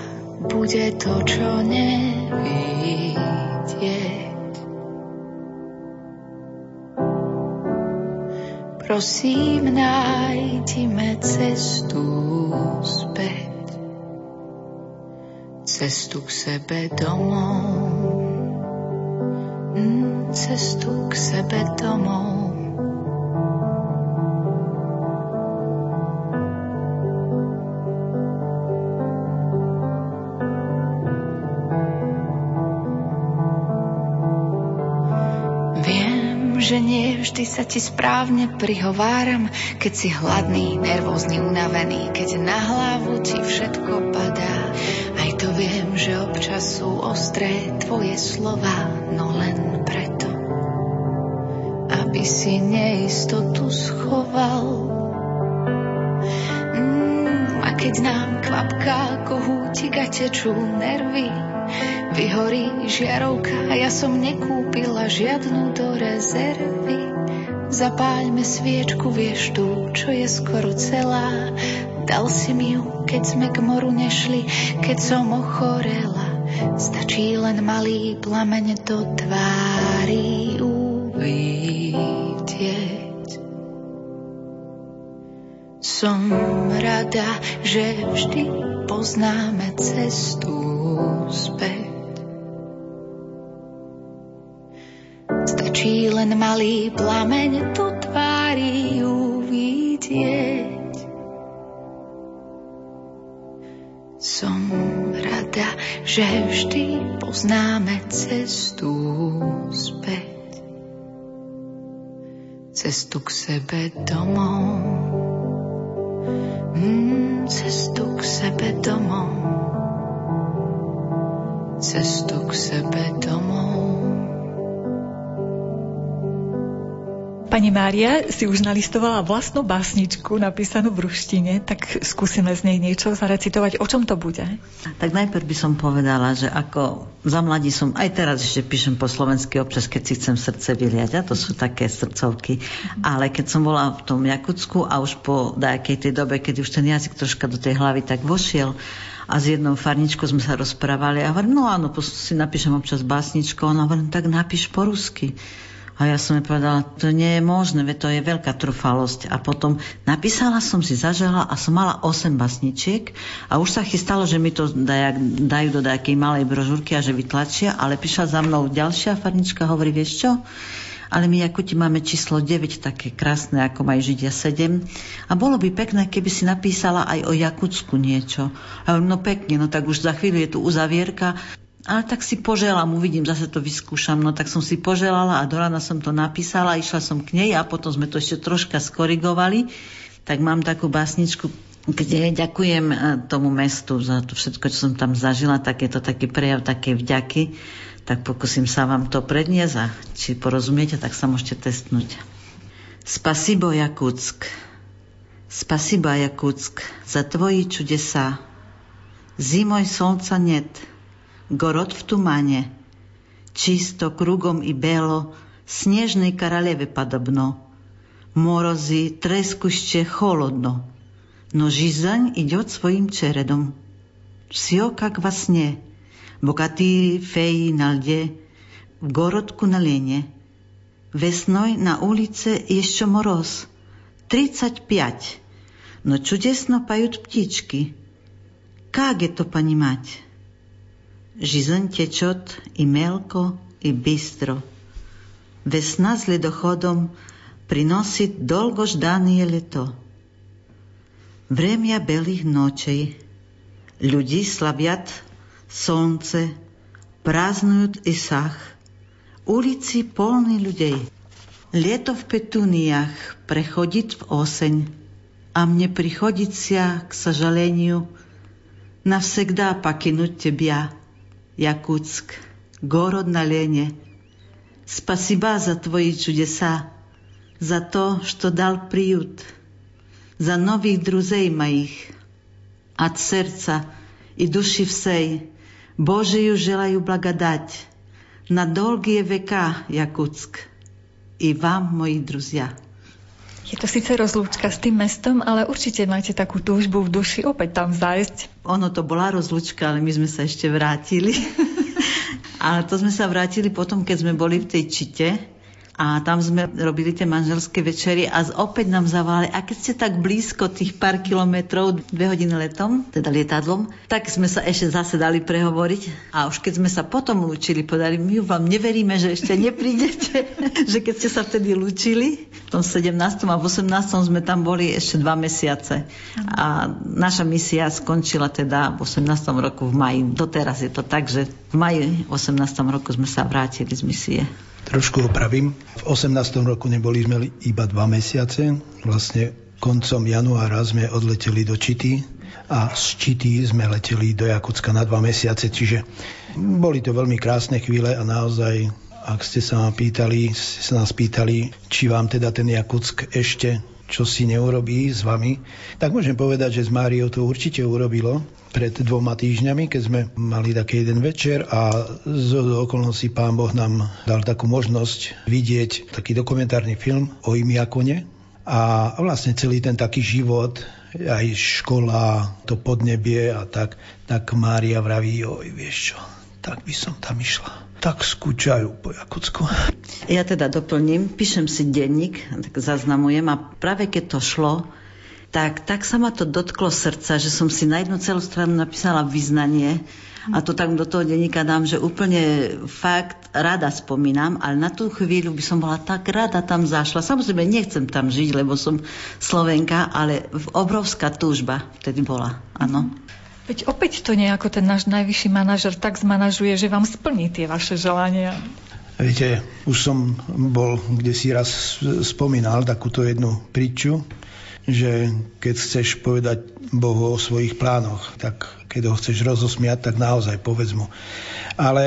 bude to, čo nevidieť. Prosím, nájdime cestu späť, cestu k sebe domov, mm, cestu k sebe domov. že nie vždy sa ti správne prihováram, keď si hladný, nervózny, unavený, keď na hlavu ti všetko padá. To viem, že občas sú ostré tvoje slova, no len preto, aby si neistotu schoval. Mm, a keď nám kvapká kohútik a tečú nervy, Vyhorí žiarovka a ja som nekúpila žiadnu do rezervy. Zapáľme sviečku, vieš tu, čo je skoro celá. Dal si mi ju, keď sme k moru nešli, keď som ochorela. Stačí len malý plameň do tvári uvidieť. Som rada, že vždy poznáme cestu späť. Stačí len malý plameň do tvári uvidieť. Že vždy poznáme cestu späť. Cestu k sebe domov. Mm, cestu k sebe domov. Cestu k sebe domov. Pani Mária si už nalistovala vlastnú básničku napísanú v ruštine, tak skúsime z nej niečo zarecitovať. O čom to bude? Tak najprv by som povedala, že ako za mladí som, aj teraz ešte píšem po slovensky občas, keď si chcem srdce vyliať, a to sú také srdcovky. Ale keď som bola v tom Jakutsku a už po nejakej tej dobe, keď už ten jazyk troška do tej hlavy tak vošiel, a s jednou farničkou sme sa rozprávali a hovorím, no áno, si napíšem občas básničku, ona hovorím, tak napíš po rusky. A ja som jej povedala, to nie je možné, veď to je veľká trufalosť. A potom napísala som si, zažala a som mala 8 basničiek a už sa chystalo, že mi to dajú, dajú do nejakej malej brožúrky a že vytlačia, ale prišla za mnou ďalšia farnička, hovorí, vieš čo? ale my ako ti máme číslo 9, také krásne, ako majú Židia 7. A bolo by pekné, keby si napísala aj o Jakutsku niečo. A no pekne, no tak už za chvíľu je tu uzavierka ale tak si poželám, uvidím, zase to vyskúšam. No tak som si poželala a do rána som to napísala, išla som k nej a potom sme to ešte troška skorigovali. Tak mám takú básničku, kde ďakujem eh, tomu mestu za to všetko, čo som tam zažila, tak je to taký prejav, také vďaky. Tak pokúsim sa vám to predniesť a či porozumiete, tak sa môžete testnúť. Spasibo Jakutsk, Spasiba Jakutsk za tvoji čudesa. Zimoj solca net, город в тумане. Чисто кругом и бело, снежной королеве подобно. Морози, трескуще, холодно. Но жизнь идет своим чередом. Все как во сне. Богатыри, феи на льде, в городку на лене. Весной на улице еще мороз. Тридцать пять. Но чудесно поют птички. Как это понимать? Жизнь течет и мелко, и быстро. Весна с ледоходом приносит долгожданное лето. Время белых ночей. Люди славят солнце, празднуют Исах. Улицы полны людей. Лето в петуниях преходит в осень, а мне приходится, к сожалению, навсегда покинуть тебя, Якутск, город на лене. Спасибо за твои чудеса, за то, что дал приют, за новых друзей моих. От сердца и души всей Божию желаю благодать на долгие века, Jakutsk. I vám, moji druzia. Je to síce rozlúčka s tým mestom, ale určite máte takú túžbu v duši opäť tam zájsť. Ono to bola rozlúčka, ale my sme sa ešte vrátili. a to sme sa vrátili potom, keď sme boli v tej čite a tam sme robili tie manželské večery a opäť nám zavolali, a keď ste tak blízko tých pár kilometrov, dve hodiny letom, teda lietadlom, tak sme sa ešte zase dali prehovoriť a už keď sme sa potom lúčili, podali, my vám neveríme, že ešte neprídete, že keď ste sa vtedy lúčili, v tom 17. a v 18. sme tam boli ešte dva mesiace a naša misia skončila teda v 18. roku v maji. Doteraz je to tak, že v maji 18. roku sme sa vrátili z misie. Trošku opravím. V 18. roku neboli sme iba dva mesiace. Vlastne koncom januára sme odleteli do Čity a z Čity sme leteli do Jakutska na dva mesiace, čiže boli to veľmi krásne chvíle a naozaj, ak ste sa, pýtali, ste sa nás pýtali, či vám teda ten Jakutsk ešte čo si neurobí s vami, tak môžem povedať, že s Máriou to určite urobilo pred dvoma týždňami, keď sme mali taký jeden večer a z okolností pán Boh nám dal takú možnosť vidieť taký dokumentárny film o Imiakone a vlastne celý ten taký život aj škola, to podnebie a tak, tak Mária vraví, oj, vieš čo, tak by som tam išla tak skúčajú po Jakutsku. Ja teda doplním, píšem si denník, tak zaznamujem a práve keď to šlo, tak, tak sa ma to dotklo srdca, že som si na jednu celú stranu napísala vyznanie a to tak do toho denníka dám, že úplne fakt rada spomínam, ale na tú chvíľu by som bola tak rada tam zašla. Samozrejme, nechcem tam žiť, lebo som Slovenka, ale obrovská túžba vtedy bola, áno. Veď opäť to nejako ten náš najvyšší manažer tak zmanažuje, že vám splní tie vaše želania. Viete, už som bol, kde si raz spomínal takúto jednu priču, že keď chceš povedať Bohu o svojich plánoch, tak keď ho chceš rozosmiať, tak naozaj povedz mu. Ale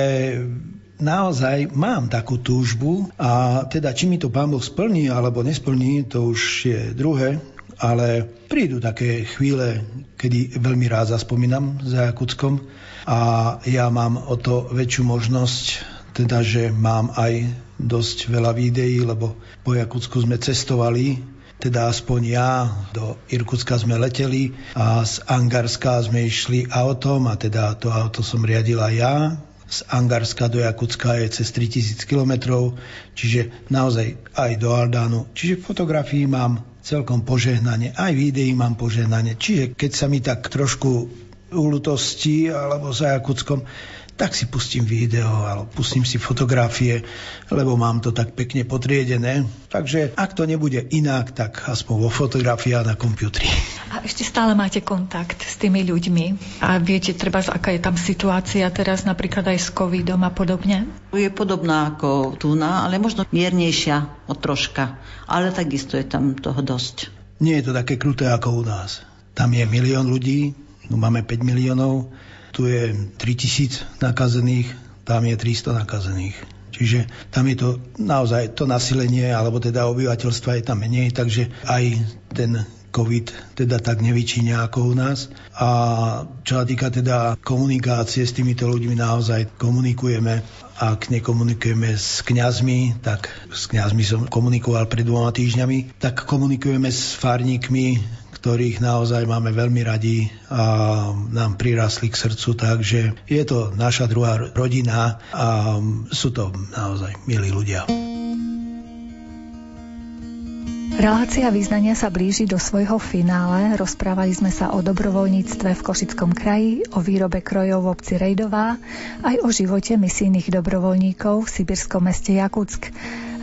naozaj mám takú túžbu a teda či mi to Pán Boh splní alebo nesplní, to už je druhé, ale prídu také chvíle, kedy veľmi rád zaspomínam za Jakutskom a ja mám o to väčšiu možnosť, teda že mám aj dosť veľa videí, lebo po Jakutsku sme cestovali, teda aspoň ja, do Irkutska sme leteli a z Angarska sme išli autom a teda to auto som riadila ja, z Angarska do Jakutska je cez 3000 km, čiže naozaj aj do Aldánu. Čiže fotografií mám celkom požehnanie, aj videí mám požehnanie. Čiže keď sa mi tak trošku uľutosti alebo za Jakutskom, tak si pustím video alebo pustím si fotografie, lebo mám to tak pekne potriedené. Takže ak to nebude inak, tak aspoň vo fotografii a na počítači. A ešte stále máte kontakt s tými ľuďmi a viete treba, aká je tam situácia teraz napríklad aj s covidom a podobne? Je podobná ako tu, ale možno miernejšia o troška, ale takisto je tam toho dosť. Nie je to také kruté ako u nás. Tam je milión ľudí, no máme 5 miliónov, tu je 3000 nakazených, tam je 300 nakazených. Čiže tam je to naozaj to nasilenie, alebo teda obyvateľstva je tam menej, takže aj ten COVID teda tak nevyčíňa ako u nás. A čo sa týka teda komunikácie s týmito ľuďmi, naozaj komunikujeme. Ak nekomunikujeme s kňazmi, tak s kňazmi som komunikoval pred dvoma týždňami, tak komunikujeme s farníkmi, ktorých naozaj máme veľmi radi a nám prirastli k srdcu, takže je to naša druhá rodina a sú to naozaj milí ľudia. Relácia význania sa blíži do svojho finále. Rozprávali sme sa o dobrovoľníctve v Košickom kraji, o výrobe krojov v obci Rejdová, aj o živote misijných dobrovoľníkov v sibirskom meste Jakutsk.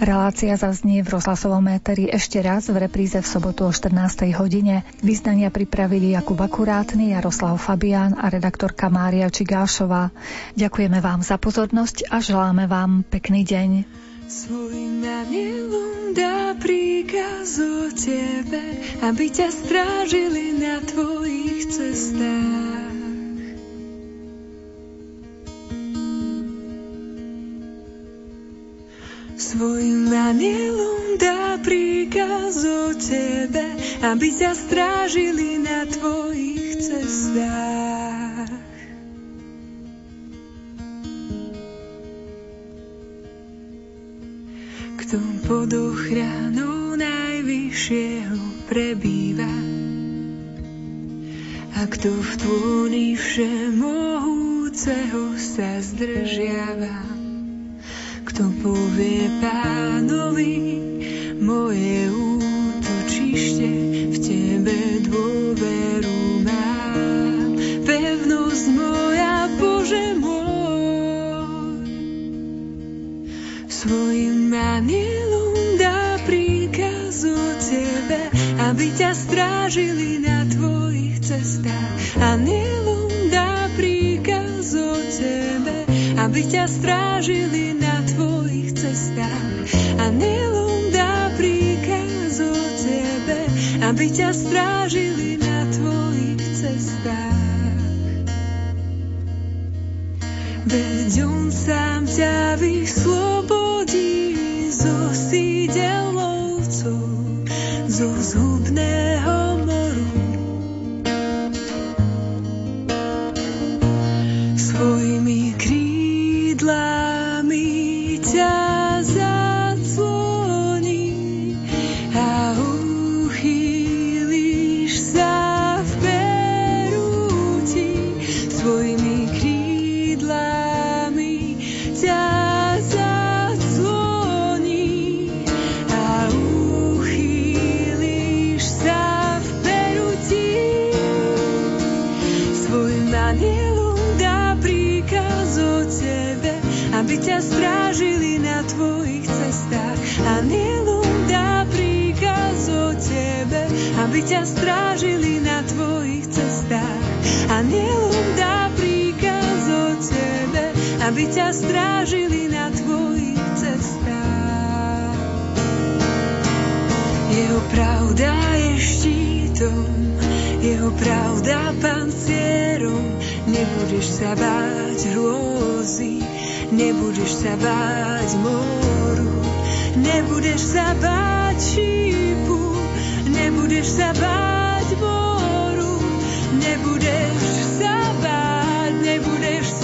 Relácia zaznie v rozhlasovom éteri ešte raz v repríze v sobotu o 14. hodine. Význania pripravili Jakub Akurátny, Jaroslav Fabián a redaktorka Mária Čigášová. Ďakujeme vám za pozornosť a želáme vám pekný deň. Svojim anielom dá príkaz o tebe, aby ťa strážili na tvojich cestách. Svojim anielom dá príkaz o tebe, aby ťa strážili na tvojich cestách. Kto pod ochranou najvyššieho prebýva a kto v tvúni všemohúceho sa zdržiava. Kto povie pánovi moje útočište v tebe dôveru mám. Pevnosť moja, Bože môj, svojim anielom dá príkaz o tebe, aby ťa strážili na tvojich cestách. Anielom dá príkaz o tebe, aby ťa strážili na. Anielom dá príkaz o tebe, aby ťa strážili na tvojich cestách. Veď on sám ťa vyslobodí zo sídel aby ťa strážili na tvojich cestách. Anielom dá príkaz o tebe, aby ťa strážili na tvojich cestách. Anielom dá príkaz o tebe, aby ťa strážili na tvojich cestách. Jeho pravda je štítom, jeho pravda pancierom. Nebudeš sa báť hrôzy, nebudeš sa báť moru, nebudeš sa báť šípu, nebudeš sa báť moru, nebudeš sa báť, nebudeš sa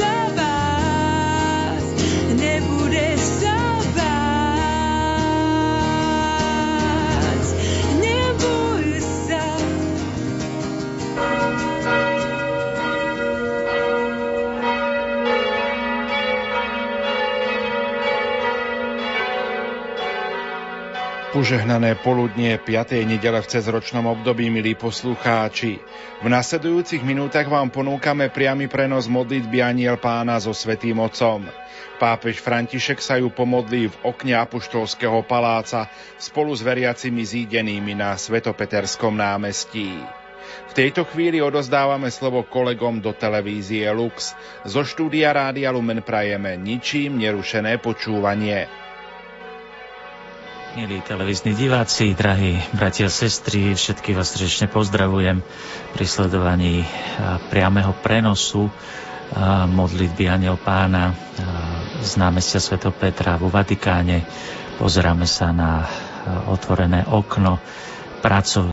Požehnané poludnie 5. nedele v cezročnom období, milí poslucháči. V nasledujúcich minútach vám ponúkame priamy prenos modlitby Aniel pána so Svetým Otcom. Pápež František sa ju pomodlí v okne Apoštolského paláca spolu s veriacimi zídenými na Svetopeterskom námestí. V tejto chvíli odozdávame slovo kolegom do televízie Lux. Zo štúdia Rádia Lumen prajeme ničím nerušené počúvanie. Milí televízni diváci, drahí bratia a sestry, všetky vás srdečne pozdravujem pri sledovaní priameho prenosu modlitby Aniel Pána z námestia Sv. Petra vo Vatikáne. Pozeráme sa na otvorené okno pracovne